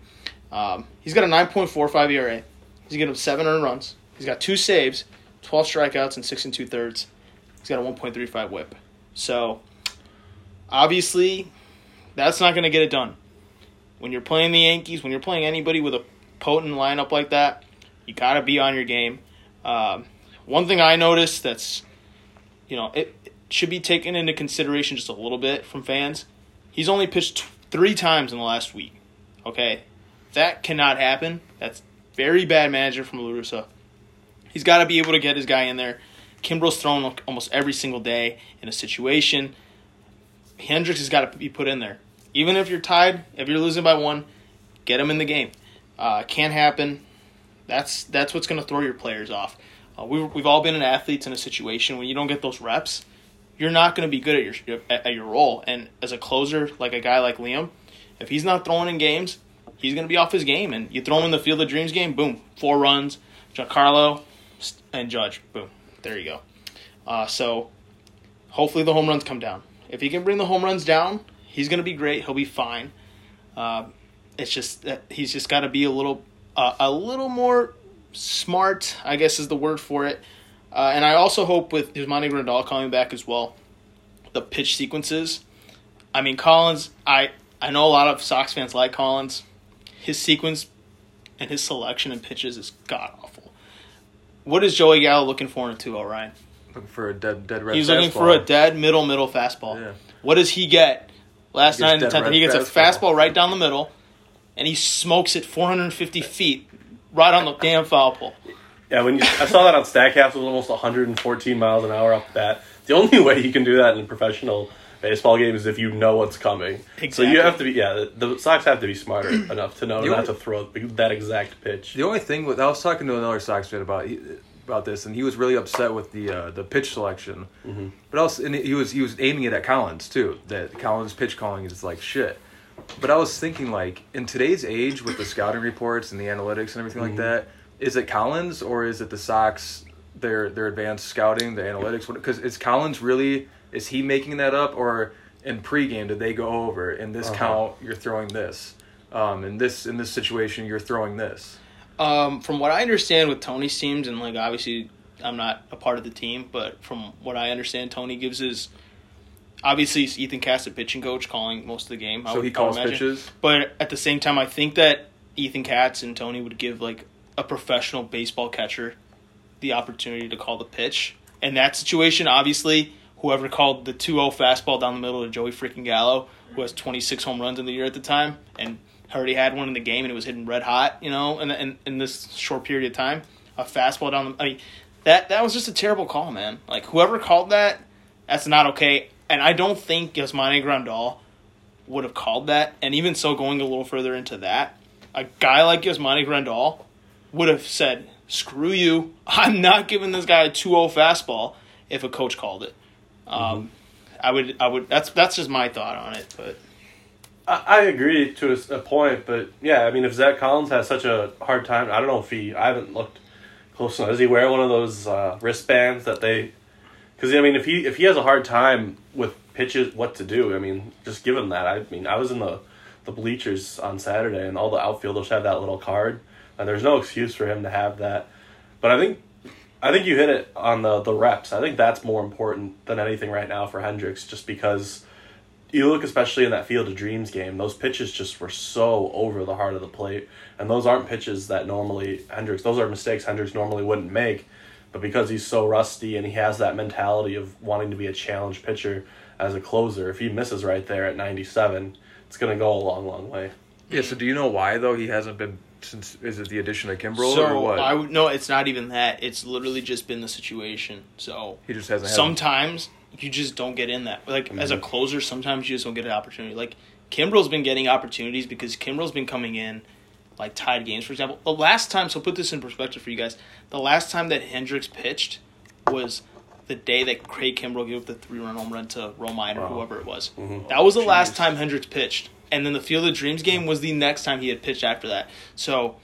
Um, he's got a 9.45 ERA. He's getting seven earned runs. He's got two saves, 12 strikeouts, and six and two thirds. He's got a 1.35 whip. So, obviously, that's not going to get it done. When you're playing the Yankees, when you're playing anybody with a potent lineup like that, you got to be on your game. Um, one thing I noticed that's, you know, it, it should be taken into consideration just a little bit from fans. He's only pitched t- three times in the last week. Okay, that cannot happen. That's very bad manager from La Russa. He's got to be able to get his guy in there. Kimbrel's thrown almost every single day in a situation. Hendriks has got to be put in there. Even if you're tied, if you're losing by one, get him in the game. Uh, can't happen. That's that's what's going to throw your players off. Uh, we've we've all been in athletes in a situation when you don't get those reps, you're not going to be good at your at your role. And as a closer, like a guy like Liam, if he's not throwing in games, he's going to be off his game. And you throw him in the Field of Dreams game, boom, four runs, Giancarlo and Judge, boom, there you go. Uh, so hopefully the home runs come down. If he can bring the home runs down, he's going to be great. He'll be fine. Uh, it's just that he's just got to be a little uh, a little more smart, I guess is the word for it. Uh, and I also hope with Yasmani Grandal coming back as well, the pitch sequences. I mean, Collins, I, I know a lot of Sox fans like Collins. His sequence and his selection and pitches is god awful. What is Joey Gallo looking for in a 2 Ryan? Looking for a dead, dead red He's fastball. looking for a dead middle, middle fastball. Yeah. What does he get? Last He night in the 10th, he gets a fastball. fastball right down the middle, and he smokes it 450 feet right on the damn foul pole. Yeah, when you, I saw that on Statcast, it was almost 114 miles an hour off the bat. The only way you can do that in a professional baseball game is if you know what's coming. So you have to be, yeah, the, the Sox have to be smarter enough to know You not only- to throw that exact pitch. The only thing with I was talking to another Sox fan about about this, and he was really upset with the uh, the pitch selection. Mm-hmm. But also, and he was he was aiming it at Collins too. That Collins pitch calling is like shit. But I was thinking like in today's age with the scouting reports and the analytics and everything like that, is it Collins or is it the Sox their their advanced scouting, the analytics? Because is Collins really is he making that up or in pregame did they go over in this Uh-huh. count you're throwing this, um, in this in this situation you're throwing this. Um, from what I understand with Tony's teams, and like obviously I'm not a part of the team, but from what I understand, Tony gives his obviously it's Ethan Katz, a pitching coach, calling most of the game. I So would- he calls pitches. But at the same time, I think that Ethan Katz and Tony would give like a professional baseball catcher the opportunity to call the pitch. In that situation, obviously, whoever called the 2-0 fastball down the middle to Joey freaking Gallo, who has 26 home runs in the year at the time, and already had one in the game, and it was hitting red hot, you know, in, in, in this short period of time, a fastball down the. I mean, that that was just a terrible call, man. Like whoever called that, that's not okay. And I don't think Yasmani Grandal would have called that. And even so, going a little further into that, a guy like Yasmani Grandal would have said, "Screw you! I'm not giving this guy a 2-0 fastball." If a coach called it, um, I would. I would. That's that's just my thought on it. But I, I agree to a point, but yeah, I mean, if Zack Collins has such a hard time, I don't know if he, I haven't looked close enough. Does he wear one of those uh, wristbands that they? Because I mean, if he if he has a hard time with pitches, what to do? I mean, just give him that. I mean, I was in the the bleachers on Saturday, and all the outfielders have that little card, and there's no excuse for him to have that. But I think I think you hit it on the the reps. I think that's more important than anything right now for Hendriks, just because you look especially in that Field of Dreams game, those pitches just were so over the heart of the plate. And those aren't pitches that normally Hendriks those are mistakes Hendriks normally wouldn't make. But because he's so rusty and he has that mentality of wanting to be a challenge pitcher as a closer, if he misses right there at ninety seven, it's gonna go a long, long way. Yeah. So do you know why though he hasn't been since? Is it the addition of Kimbrel or what? I would no. It's not even that. It's literally just been the situation. So he just hasn't. had sometimes you just don't get in that. Like as a Mm-hmm. closer, sometimes you just don't get an opportunity. Like Kimbrel's been getting opportunities because Kimbrel's been coming in like tied games. For example, the last time. So put this in perspective for you guys. The last time that Hendriks pitched was the day that Craig Kimbrel gave up the three run home run to Romine or whoever it was. Mhm. That was the last time Hendriks pitched. And then the Field of Dreams game was the next time he had pitched after that. So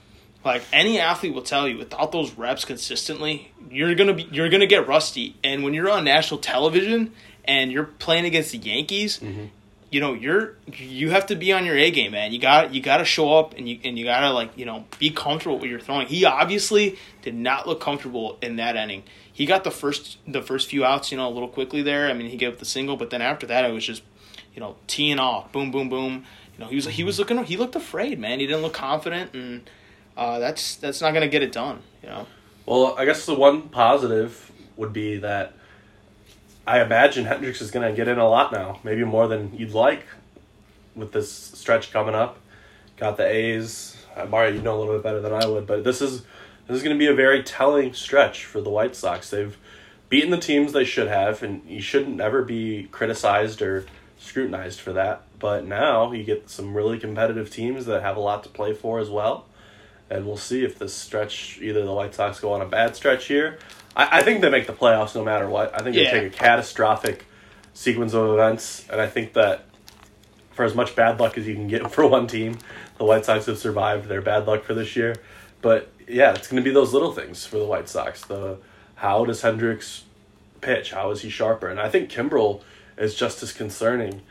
like any athlete will tell you without those reps consistently you're gonna be you're gonna get rusty and when you're on national television and you're playing against the yankees you know you're you have to be on your a game man. You got you got to show up and you and you got to like you know be comfortable with what you're throwing. He obviously did not look comfortable in that inning. He got the first the first few outs you know a little quickly there. I mean he gave up the single but then after that it was just you know teeing off boom boom boom. You know he was he was looking he looked afraid man. He didn't look confident and uh, that's that's not gonna get it done. You know. Well, I guess the one positive would be that I imagine Hendriks is going to get in a lot now, maybe more than you'd like with this stretch coming up. Got the A's. Uh, Mario, you know a little bit better than I would, but this is this is going to be a very telling stretch for the White Sox. They've beaten the teams they should have, and you shouldn't ever be criticized or scrutinized for that. But now you get some really competitive teams that have a lot to play for as well and we'll see if this stretch either the White Sox go on a bad stretch here. I, I think they make the playoffs no matter what. I think Yeah. they take a catastrophic sequence of events, and I think that for as much bad luck as you can get for one team. The White Sox have survived their bad luck for this year, but yeah, it's going to be those little things for the White Sox. The how does Hendriks pitch? How is he sharper? And I think Kimbrel is just as concerning.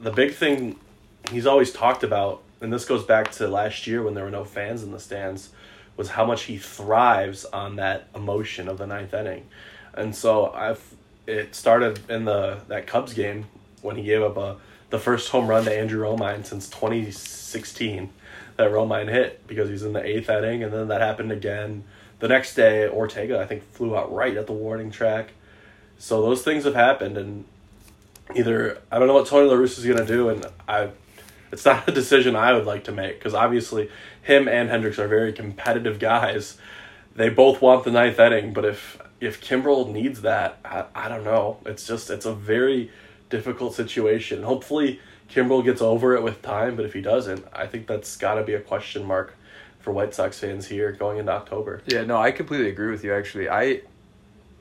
The big thing he's always talked about, and this goes back to last year when there were no fans in the stands, was how much he thrives on that emotion of the ninth inning. And so I've it started in the that Cubs game when he gave up a the first home run to Andrew Romine since 2016 that Romine hit because he's in the eighth inning, and then that happened again. The next day, Ortega I think flew out right at the warning track. So those things have happened, and either I don't know what Tony La Russa is gonna do, and I, it's not a decision I would like to make because obviously him and Hendriks are very competitive guys. They both want the ninth inning, but if if Kimbrel needs that, I, I don't know. It's just it's a very difficult situation. Hopefully Kimbrel gets over it with time, but if he doesn't, I think that's got to be a question mark for White Sox fans here going into October. Yeah, no, I completely agree with you. Actually, I,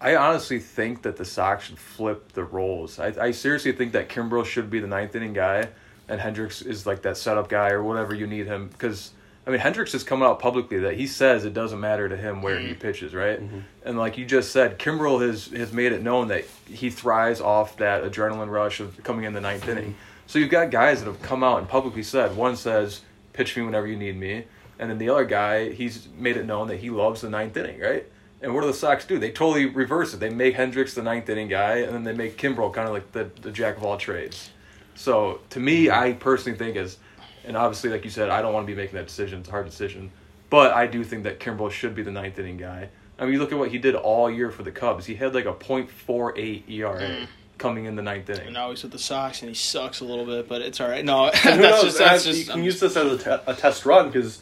I honestly think that the Sox should flip the roles. I, I seriously think that Kimbrel should be the ninth inning guy, and Hendriks is like that setup guy or whatever you need him. Because I mean, Hendriks is coming out publicly that he says it doesn't matter to him where he pitches, right? Mm-hmm. And like you just said, Kimbrel has has made it known that he thrives off that adrenaline rush of coming in the ninth inning. So you've got guys that have come out and publicly said. One says, "Pitch me whenever you need me," and then the other guy, he's made it known that he loves the ninth inning, right? And what do the Sox do? They totally reverse it. They make Hendriks the ninth inning guy, and then they make Kimbrel kind of like the, the jack of all trades. So to me, I personally think is, and obviously, like you said, I don't want to be making that decision. It's a hard decision, but I do think that Kimbrel should be the ninth inning guy. I mean, you look at what he did all year for the Cubs. He had like a .48 ERA Mm. coming in the ninth inning. And now he's with the Sox, and he sucks a little bit, but it's all right. No, that's knows? just that's just. you can I'm use this as a, te- a test run because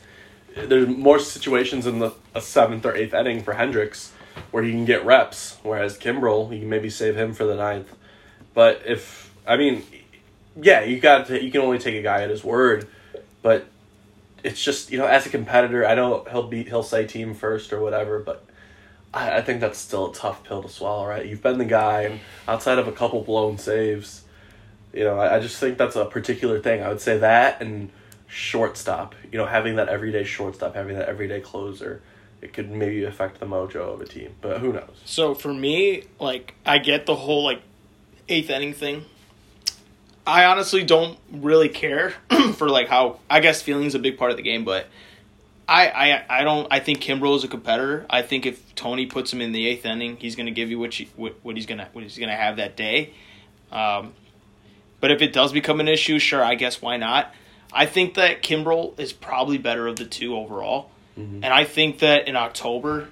there's more situations in the a seventh or eighth inning for Hendriks where he can get reps, whereas Kimbrel you can maybe save him for the ninth. But if I mean, yeah, you got to, you can only take a guy at his word, but it's just you know as a competitor, I know he'll be he'll say team first or whatever, but. I I think that's still a tough pill to swallow, right? You've been the guy, and outside of a couple blown saves, you know, I, I just think that's a particular thing. I would say that and shortstop. You know, having that everyday shortstop, having that everyday closer, it could maybe affect the mojo of a team. But who knows? So for me, like I get the whole like eighth inning thing. I honestly don't really care for like how I guess feeling is a big part of the game, but I I, I don't I think Kimbrel is a competitor. I think if Tony puts him in the eighth inning, he's going to give you what, you, what what he's gonna what he's gonna have that day. Um, but if it does become an issue, sure, I guess why not? I think that Kimbrel is probably better of the two overall, and I think that in October,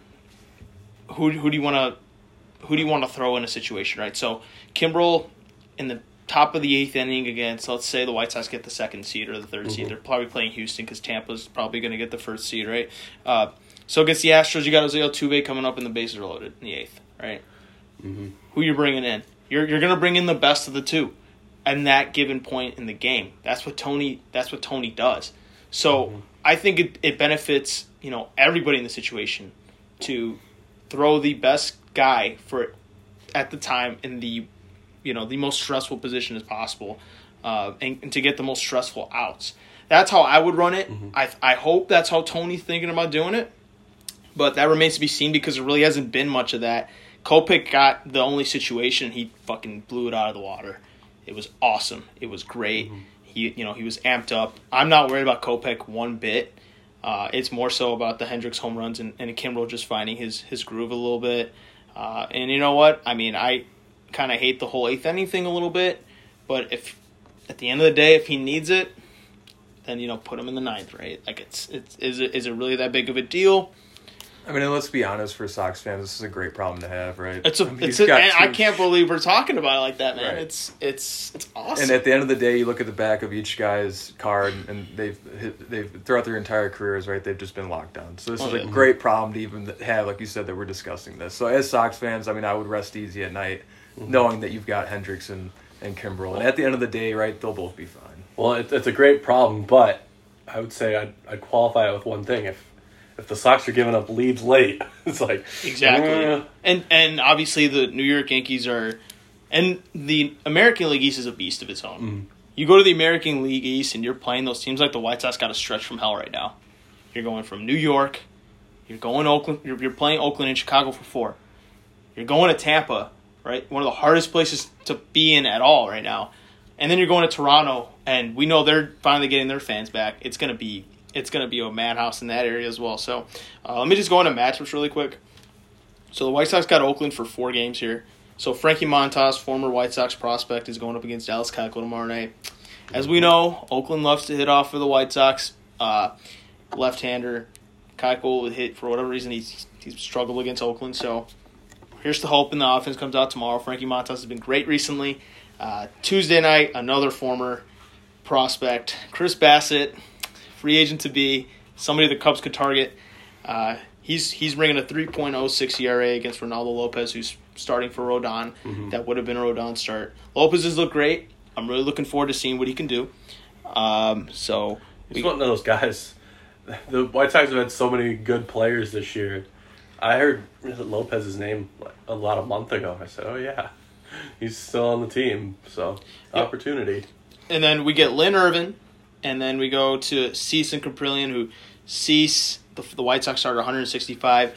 who who do you want to who do you want to throw in a situation, right? So Kimbrel in the top of the eighth inning against, let's say the White Sox get the second seed or the 3rd seed. Mm-hmm. They're probably playing Houston because Tampa's probably going to get the first seed, right? Uh, so against the Astros, you got Jose Altuve coming up and the bases are loaded in the eighth, right? Mm-hmm. Who you bringing in? You're you're going to bring in the best of the two, and that given point in the game. That's what Tony. That's what Tony does. So mm-hmm. I think it, it benefits you know everybody in the situation to throw the best guy for at the time in the you know the most stressful position as possible, uh, and, and to get the most stressful outs. That's how I would run it. I I hope that's how Tony's thinking about doing it, but that remains to be seen because there really hasn't been much of that. Kopech got the only situation he fucking blew it out of the water. It was awesome. It was great. He you know he was amped up. I'm not worried about Kopech one bit. Uh, it's more so about the Hendriks home runs and, and Kimbrel just finding his his groove a little bit. Uh, and you know what? I mean, I kind of hate the whole eighth inning thing a little bit, but if at the end of the day, if he needs it, then you know put him in the ninth, right? Like it's it's is it is it really that big of a deal? I mean, and let's be honest, for Sox fans, this is a great problem to have, right? It's a I mean, it's you've a, got and I can't believe we're talking about it like that, man. Right. It's it's it's awesome. And at the end of the day, you look at the back of each guy's card, and they've hit- they've throughout their entire careers, right? They've just been locked down. So this Oh, is yeah. a great problem to even have, like you said, that we're discussing this. So as Sox fans, I mean, I would rest easy at night, Mm-hmm. knowing that you've got Hendriks and and Kimbrel, and at the end of the day, right, they'll both be fine. Well, it, it's a great problem, but I would say I'd, I'd qualify it with one thing. If if the Sox are giving up leads late, it's like Exactly. eh, And and obviously the New York Yankees are and the American League East is a beast of its own. you go to the American League East and you're playing those teams like the White Sox got a stretch from hell right now. You're going from New York, you're going Oakland, you're, you're playing Oakland and Chicago for four. You're going to Tampa, right? One of the hardest places to be in at all right now. And then you're going to Toronto, and we know they're finally getting their fans back. It's gonna be it's gonna be a madhouse in that area as well. So uh, let me just go into matchups really quick. So the White Sox got Oakland for four games here. So Frankie Montas, former White Sox prospect, is going up against Dallas Keuchel tomorrow night. As we know, Oakland loves to hit off for the White Sox. Uh, left-hander Keuchel hit for whatever reason he's he's struggled against Oakland. So here's the hope, and the offense comes out tomorrow. Frankie Montas has been great recently. Uh, Tuesday night, another former prospect, Chris Bassitt, free agent to be, somebody the Cubs could target. Uh, he's he's bringing a 3.06 ERA against Reynaldo Lopez, who's starting for Rodon. Mm-hmm. That would have been a Rodon start. Lopez has looked great. I'm really looking forward to seeing what he can do. Um, so He's one of those guys. The White Sox have had so many good players this year. I heard Lopez's name a lot a month ago. I said, "Oh yeah, he's still on the team." So Yep. opportunity. And then we get Lynn Irvin, and then we go to Cease and Kaprielian, who Cease, the, the White Sox started 165, uh,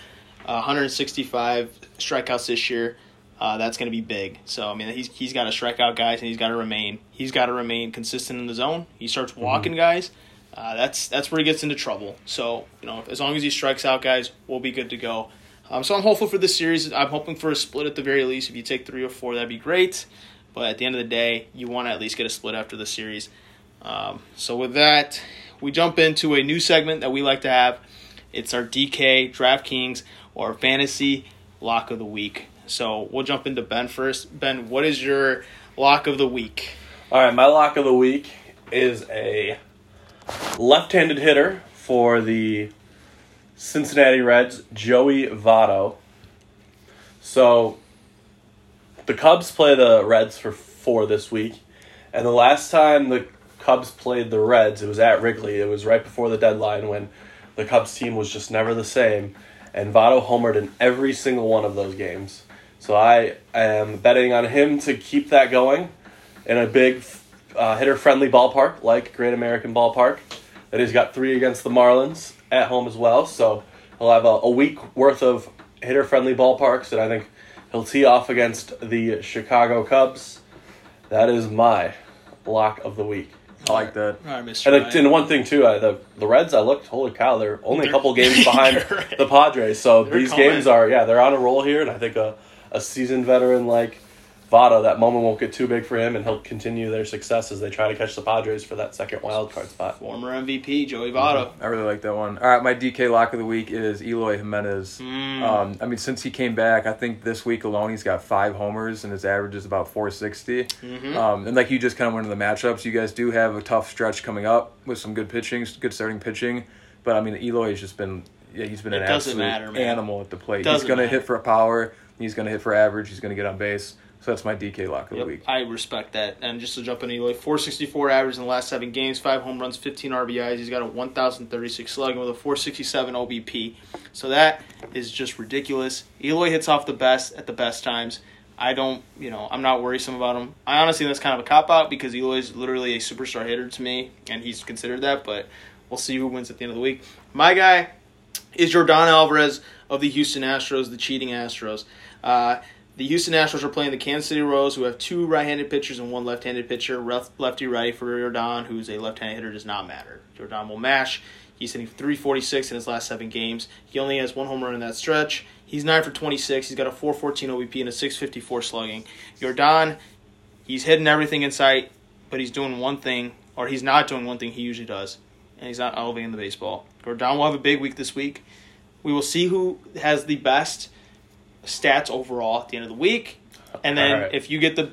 165 strikeouts this year. Uh, that's going to be big. So I mean, he's he's got to strike out guys, and he's got to remain he's got to remain consistent in the zone. He starts walking guys. Uh, that's that's where he gets into trouble. So you know, as long as he strikes out guys, we'll be good to go. Um, so I'm hopeful for this series. I'm hoping for a split at the very least. If you take three or four, that'd be great. But at the end of the day, you want to at least get a split after the series. Um, so with that, we jump into a new segment that we like to have. It's our DK DraftKings or fantasy lock of the week. So we'll jump into Ben first. Ben, what is your lock of the week? All right, my lock of the week is a left-handed hitter for the Cincinnati Reds, Joey Votto. So the Cubs play the Reds for four this week, and the last time the Cubs played the Reds, it was at Wrigley. It was right before the deadline when the Cubs team was just never the same, and Votto homered in every single one of those games. So I am betting on him to keep that going in a big uh, hitter-friendly ballpark like Great American Ballpark. That he's got three against the Marlins at home as well. So he'll have a, a week worth of hitter-friendly ballparks, and I think he'll tee off against the Chicago Cubs. That is my lock of the week. I like that. All right, Mr. And, Ryan. and one thing too, I, the the Reds, I looked, holy cow, they're only They're- a couple games behind right. the Padres. So They're these coming. games are, yeah, they're on a roll here, and I think a, a seasoned veteran like Votto, that moment won't get too big for him, and he'll continue their success as they try to catch the Padres for that second wild card spot. Former MVP Joey Votto. I really like that one. All right, my DK lock of the week is Eloy Jimenez. Mm. Um, I mean, since he came back, I think this week alone he's got five homers and his average is about 460. Mhm. Um, and like you just kind of went into the matchups, you guys do have a tough stretch coming up with some good pitching, good starting pitching. But I mean, Eloy has just been yeah, he's been It an absolute matter, animal at the plate. Doesn't he's going to matter. hit for power. He's going to hit for average. He's going to get on base. So that's my DK lock of Yep, the week. I respect that. And just to jump in, Eloy, 464 average in the last seven games, five home runs, 15 RBIs. He's got a 1,036 slugging with a 467 OBP. So that is just ridiculous. Eloy hits off the best at the best times. I don't, you know, I'm not worrisome about him. I honestly, that's kind of a cop out because Eloy is literally a superstar hitter to me, and he's considered that. But we'll see who wins at the end of the week. My guy is Yordan Alvarez of the Houston Astros, the cheating Astros. Uh, the Houston Astros are playing the Kansas City Royals, who have two right-handed pitchers and one left-handed pitcher. Lefty righty for Jordan, who's a left-handed hitter, does not matter. Jordan will mash. He's hitting 346 in his last seven games. He only has one home run in that stretch. He's 9 for 26. He's got a 414 OBP and a 654 slugging. Jordan, he's hitting everything in sight, but he's doing one thing, or he's not doing one thing he usually does, and he's not elevating the baseball. Jordan will have a big week this week. We will see who has the best stats overall at the end of the week, and then Alright. if you get the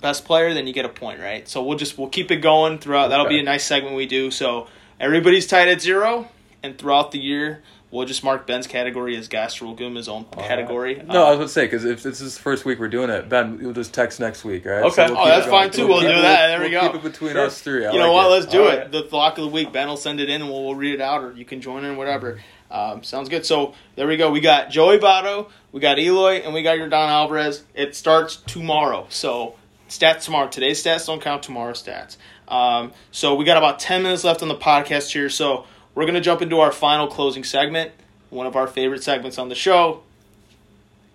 best player, then you get a point, right? So we'll just we'll keep it going throughout. That'll be a nice segment we do. So everybody's tied at zero, and throughout the year, we'll just mark Ben's category as Gaster. We'll give him his own category. No, I Uh, was going to say because if this is the first week we're doing it, Ben, you'll just text next week, right? Okay. we'll Oh, that's fine, too. We'll keep do it- that. There we we'll go. Keep it between Sure. us three. I you know like what? it. Let's do All it. right. The lock of the week. Ben will send it in, and we'll, we'll read it out, or you can join in, whatever. Um, sounds good. So there we go. We got Joey Votto, we got Eloy, and we got Yordan Alvarez. It starts tomorrow. So stats tomorrow. Today's stats don't count. Tomorrow's stats. Um, so we got about ten minutes left on the podcast here. So we're gonna jump into our final closing segment. One of our favorite segments on the show.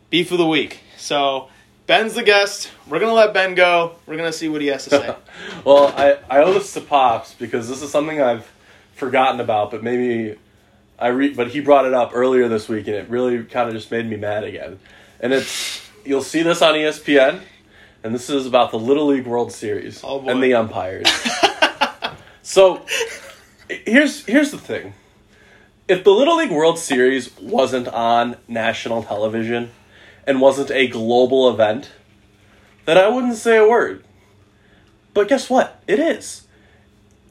Beef of the week. So Ben's the guest. We're gonna let Ben go. We're gonna see what he has to say. Well, I, I owe this to Pops because this is something I've forgotten about, but maybe I re- but he brought it up earlier this week and it really kind of just made me mad again. And it's you'll see this on ESPN and this is about the Little League World Series Oh, and the umpires. so here's here's the thing. If the Little League World Series wasn't on national television and wasn't a global event, then I wouldn't say a word. But guess what? It is.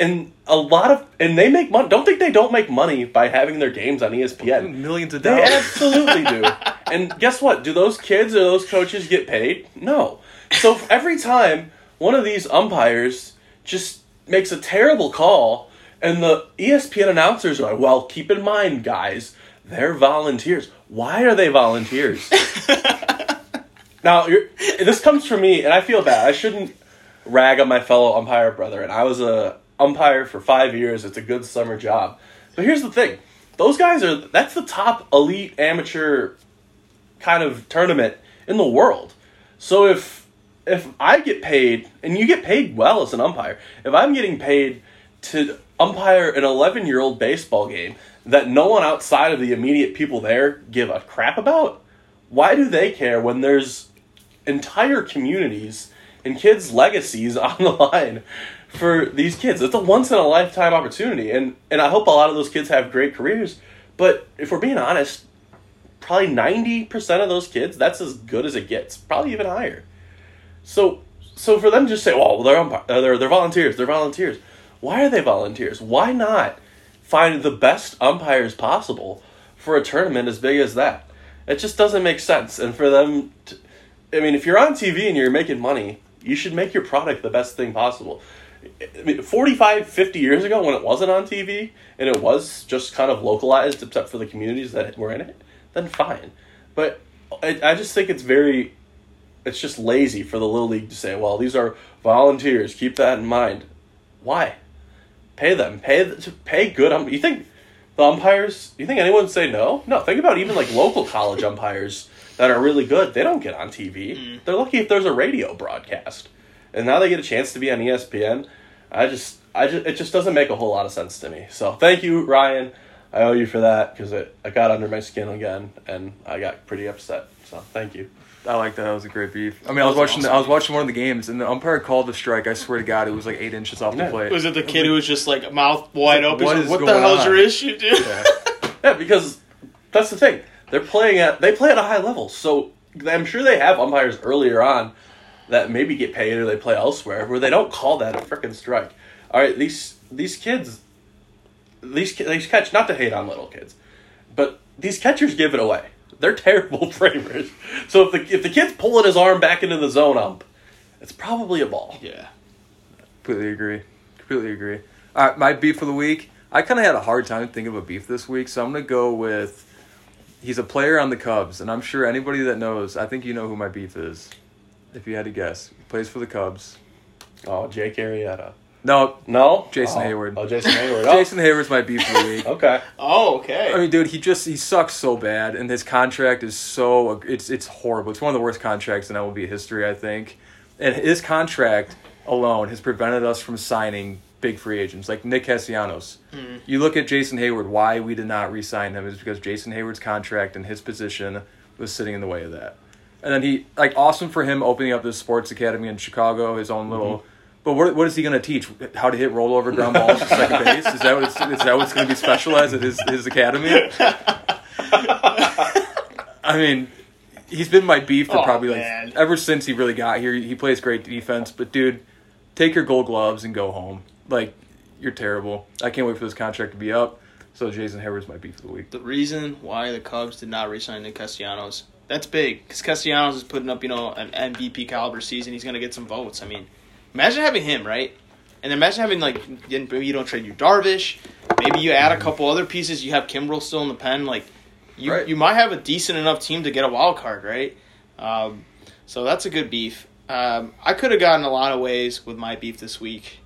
And a lot of and they make money. Don't think they don't make money by having their games on ESPN. Millions of dollars. They absolutely do. And guess what? Do those kids or those coaches get paid? No. So every time one of these umpires just makes a terrible call, and the ESPN announcers are like, well, keep in mind, guys, they're volunteers. Why are they volunteers? now, you're, this comes from me, and I feel bad. I shouldn't rag on my fellow umpire brother, and I was a umpire for five years. It's a good summer job. But here's the thing. Those guys are that's the top elite amateur kind of tournament in the world. So if if I get paid and you get paid well as an umpire, if I'm getting paid to umpire an 11 year old baseball game that no one outside of the immediate people there give a crap about, why do they care when there's entire communities and kids' legacies on the line for these kids? It's a once in a lifetime opportunity, and and I hope a lot of those kids have great careers. But if we're being honest, probably ninety percent of those kids, that's as good as it gets, probably even higher. So, so for them to just say, "Well, they're umpi- uh, they're they're volunteers, they're volunteers," why are they volunteers? Why not find the best umpires possible for a tournament as big as that? It just doesn't make sense. And for them, to, I mean, if you're on TV and you're making money, you should make your product the best thing possible. I mean, 45, 50 years ago when it wasn't on TV and it was just kind of localized except for the communities that were in it, then fine. But I, I just think it's very, it's just lazy for the Little League to say, well, these are volunteers, keep that in mind. Why? Pay them. Pay, to pay good. Um, you think the umpires, you think anyone would say no? No, think about even like local college umpires that are really good. They don't get on TV. They're lucky if there's a radio broadcast. And now they get a chance to be on ESPN. I just, I just, it just doesn't make a whole lot of sense to me. So thank you, Ryan. I owe you for that because it, it got under my skin again, and I got pretty upset. So thank you. I like that. That was a great beef. I mean, I was was watching. awesome. I was watching one of the games, and the umpire called the strike. I swear to God, it was like eight inches off the plate. Was it the kid who was just like mouth wide open? What What, is what the hell's on? your issue, dude? Yeah. Yeah, because that's the thing. They're playing at they play at a high level, so I'm sure they have umpires earlier on that maybe get paid or they play elsewhere where they don't call that a freaking strike. All right, these these kids, these ki- these catch not to hate on little kids, but these catchers give it away. They're terrible framers. So if the if the kid's pulling his arm back into the zone ump, it's probably a ball. yeah. Completely agree. Completely agree. All right, my beef of the week. I kind of had a hard time thinking of a beef this week, so I'm gonna go with. He's a player on the Cubs, and I'm sure anybody that knows, I think you know who my beef is. If you had to guess, he plays for the Cubs. Oh, Jake Arrieta. No, No, Jason Oh. Heyward. Oh, Jason Heyward. Oh, Jason Heyward's my beef of the week. Okay. Oh, okay. I mean, dude, he just he sucks so bad, and his contract is so it's it's horrible. It's one of the worst contracts in MLB history, I think. And his contract alone has prevented us from signing big free agents like Nick Castellanos. Hmm. You look at Jason Heyward. Why we did not re-sign him is because Jason Heyward's contract and his position was sitting in the way of that. And then he like awesome for him opening up this sports academy in Chicago, his own little. Mm-hmm. But what, what is he going to teach? How to hit rollover ground balls to second base? Is that what it's, is that what's going to be specialized at his his academy? I mean, he's been my beef for Oh, probably like man. ever since he really got here. He plays great defense, but dude, take your gold gloves and go home. Like you're terrible. I can't wait for this contract to be up. So Jason Heyward's my beef of the week. the reason why the Cubs did not re-sign Nick Castellanos. That's big because Castellanos is putting up, you know, an MVP caliber season. He's going to get some votes. I mean, imagine having him, right? And imagine having like maybe you don't trade your Darvish, maybe you add a couple other pieces. You have Kimbrel still in the pen. Like you, Right. you might have a decent enough team to get a wild card, right? Um, so that's a good beef. Um, I could have gotten a lot of ways with my beef this week.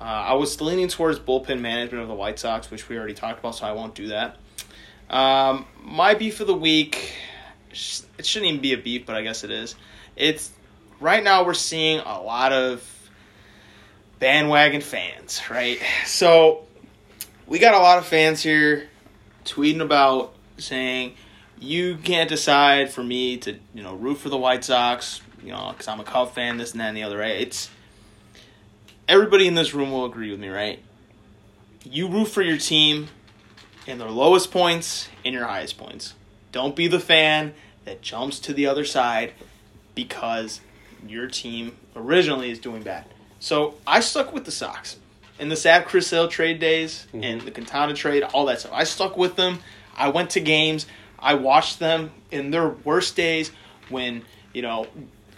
Uh, I was leaning towards bullpen management of the White Sox, which we already talked about, so I won't do that. Um, my beef of the week, it shouldn't even be a beef, but I guess it is. It's right now we're seeing a lot of bandwagon fans, right? So we got a lot of fans here tweeting about saying you can't decide for me to you know root for the White Sox, you know, because I'm a Cub fan, this and that and the other. Right? It's everybody in this room will agree with me, right? You root for your team in their lowest points and your highest points. Don't be the fan that jumps to the other side because your team originally is doing bad. So I stuck with the Sox. In the sad Chris Sale trade days mm-hmm. and the Quintana trade, all that stuff. I stuck with them. I went to games. I watched them in their worst days when, you know,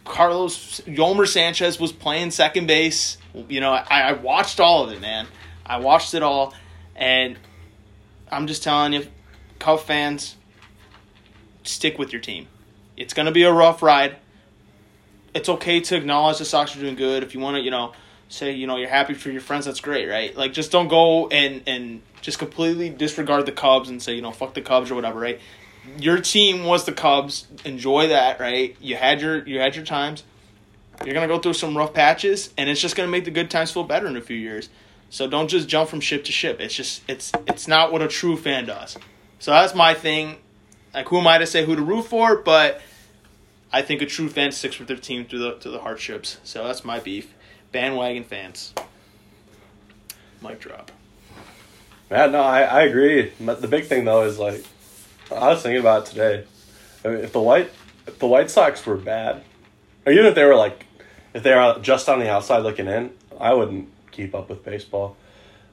Carlos Yolmer Sanchez was playing second base. You know, I, I watched all of it, man. I watched it all. And I'm just telling you, Cub fans, stick with your team. It's going to be a rough ride. It's okay to acknowledge the Sox are doing good. If you want to, you know, say, you know, you're happy for your friends, that's great, right? Like, just don't go and, and just completely disregard the Cubs and say, you know, fuck the Cubs or whatever, right? Your team was the Cubs. Enjoy that, right? You had your you had your times. You're gonna go through some rough patches, and it's just gonna make the good times feel better in a few years. So don't just jump from ship to ship. It's just it's it's not what a true fan does. So that's my thing. Like who am I to say who to root for? But I think a true fan sticks with their team through the through the hardships. So that's my beef. Bandwagon fans. Mic drop. Yeah, no, I, I agree. The big thing though is like I was thinking about it today. I mean, if the white if the White Sox were bad, or even if they were like if they were just on the outside looking in, I wouldn't keep up with baseball.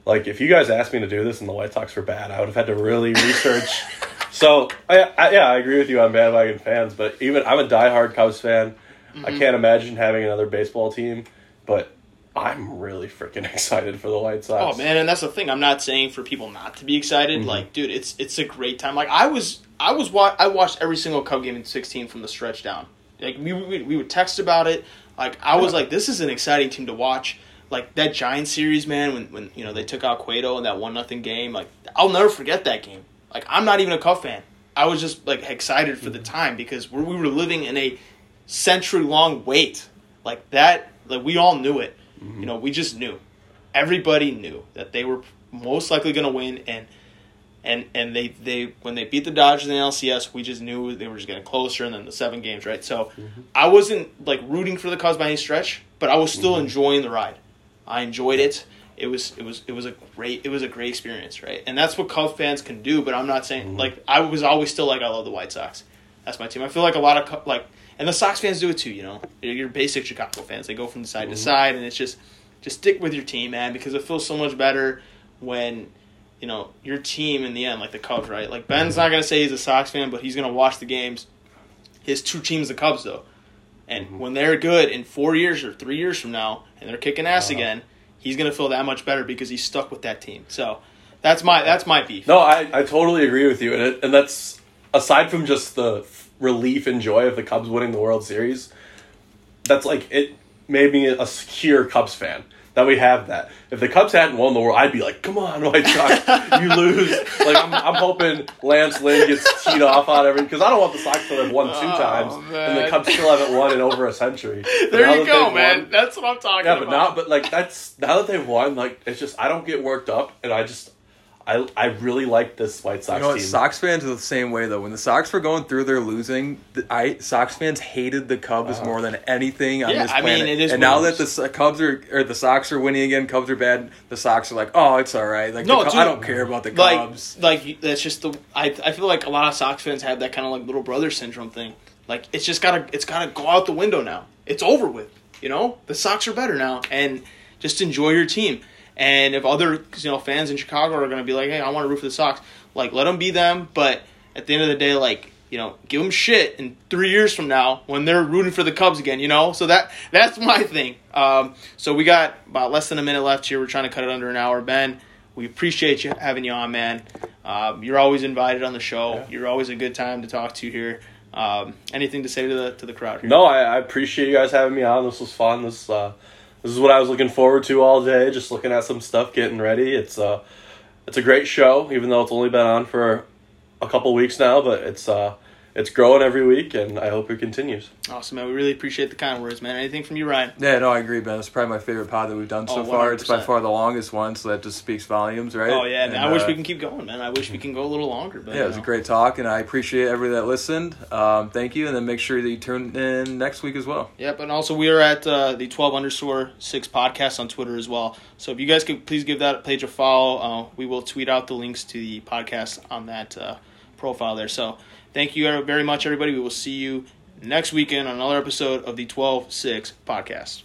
Like if you guys asked me to do this and the White Sox were bad, I would have had to really research. so I, I, yeah, I agree with you on bandwagon fans, but even I'm a diehard Cubs fan. Mm-hmm. I can't imagine having another baseball team, but I'm really freaking excited for the White Sox. Oh man, and that's the thing. I'm not saying for people not to be excited. Mm-hmm. Like, dude, it's it's a great time. Like I was I was wa- I watched every single Cub game in 16 from the stretch down. Like we we, we would text about it. Like I was like, this is an exciting team to watch like that Giant series, man, when when you know they took out Cueto in that one nothing game, like I'll never forget that game. Like I'm not even a Cub fan. I was just like excited for the time because we were living in a century long wait. Like that, like we all knew it. Mm-hmm. You know, we just knew. Everybody knew that they were most likely going to win, and and and they they when they beat the Dodgers in the LCS, we just knew they were just getting closer, and then the seven games, right? So mm-hmm. I wasn't like rooting for the Cubs by any stretch, but I was still mm-hmm. enjoying the ride. I enjoyed it. It was it was it was a great it was a great experience, right? And that's what Cub fans can do. But I'm not saying mm-hmm. like I was always still like I love the White Sox. That's my team. I feel like a lot of like and the Sox fans do it too. You know, You're your basic Chicago fans they go from side mm-hmm. to side, and it's just just stick with your team, man, because it feels so much better when you know your team in the end, like the Cubs, right? Like Ben's not gonna say he's a Sox fan, but he's gonna watch the games. His two teams, the Cubs, though. And mm-hmm. when they're good in four years or three years from now, and they're kicking ass uh-huh. again, he's gonna feel that much better because he's stuck with that team. So that's my that's my beef. No, I, I totally agree with you, and it, and that's aside from just the relief and joy of the Cubs winning the World Series. That's like it made me a secure Cubs fan that we have that. If the Cubs hadn't won the world, I'd be like, "Come on, White Sox, you lose!" Like I'm, I'm hoping Lance Lynn gets teed off on every because I don't want the Sox to have won two oh, times man. and the Cubs still haven't won in over a century. there you go, man. Won, that's what I'm talking yeah, about. Yeah, but not but like that's now that they've won, like it's just I don't get worked up, and I just I I really like this White Sox you know what, team. Sox fans are the same way though. When the Sox were going through their losing, the, I Sox fans hated the Cubs uh, more than anything on yeah, this planet. I mean, it is and now that the Cubs are or the Sox are winning again, Cubs are bad. The Sox are like, oh, it's all right. Like, no, dude, I don't care about the Cubs. Like, like that's just the. I I feel like a lot of Sox fans have that kind of like little brother syndrome thing. Like, it's just gotta it's gotta go out the window now. It's over with. You know, the Sox are better now, and just enjoy your team. And if other you know fans in Chicago are going to be like, hey, I want to root for the Sox, like let them be them. But at the end of the day, like you know, give them shit in three years from now when they're rooting for the Cubs again. You know, so that that's my thing. Um, so we got about less than a minute left here. We're trying to cut it under an hour. Ben, we appreciate you having you on, man. Um, you're always invited on the show. Yeah. You're always a good time to talk to here. Um, anything to say to the to the crowd here? No, I, I appreciate you guys having me on. This was fun. This uh, this is what I was looking forward to all day. Just looking at some stuff, getting ready. It's uh, it's a great show, even though it's only been on for a couple weeks now. But it's uh, it's growing every week, and I hope it continues. Awesome, man. We really appreciate the kind words, man. Anything from you, Ryan? Yeah, no, I agree, Ben. It's probably my favorite pod that we've done so Oh, far. It's by far the longest one, so that just speaks volumes, right? Oh yeah, man. And, I wish uh, we can keep going, man. I wish we can go a little longer. But Yeah, it was you a great talk, and I appreciate everybody that listened. Um, thank you, and then make sure that you tune in next week as well. Yep, and also we are at uh, the twelve underscore six podcast on Twitter as well. So if you guys could please give that page a follow, uh, we will tweet out the links to the podcast on that uh, profile there. So thank you very much, everybody. We will see you next weekend on another episode of the twelve six podcast.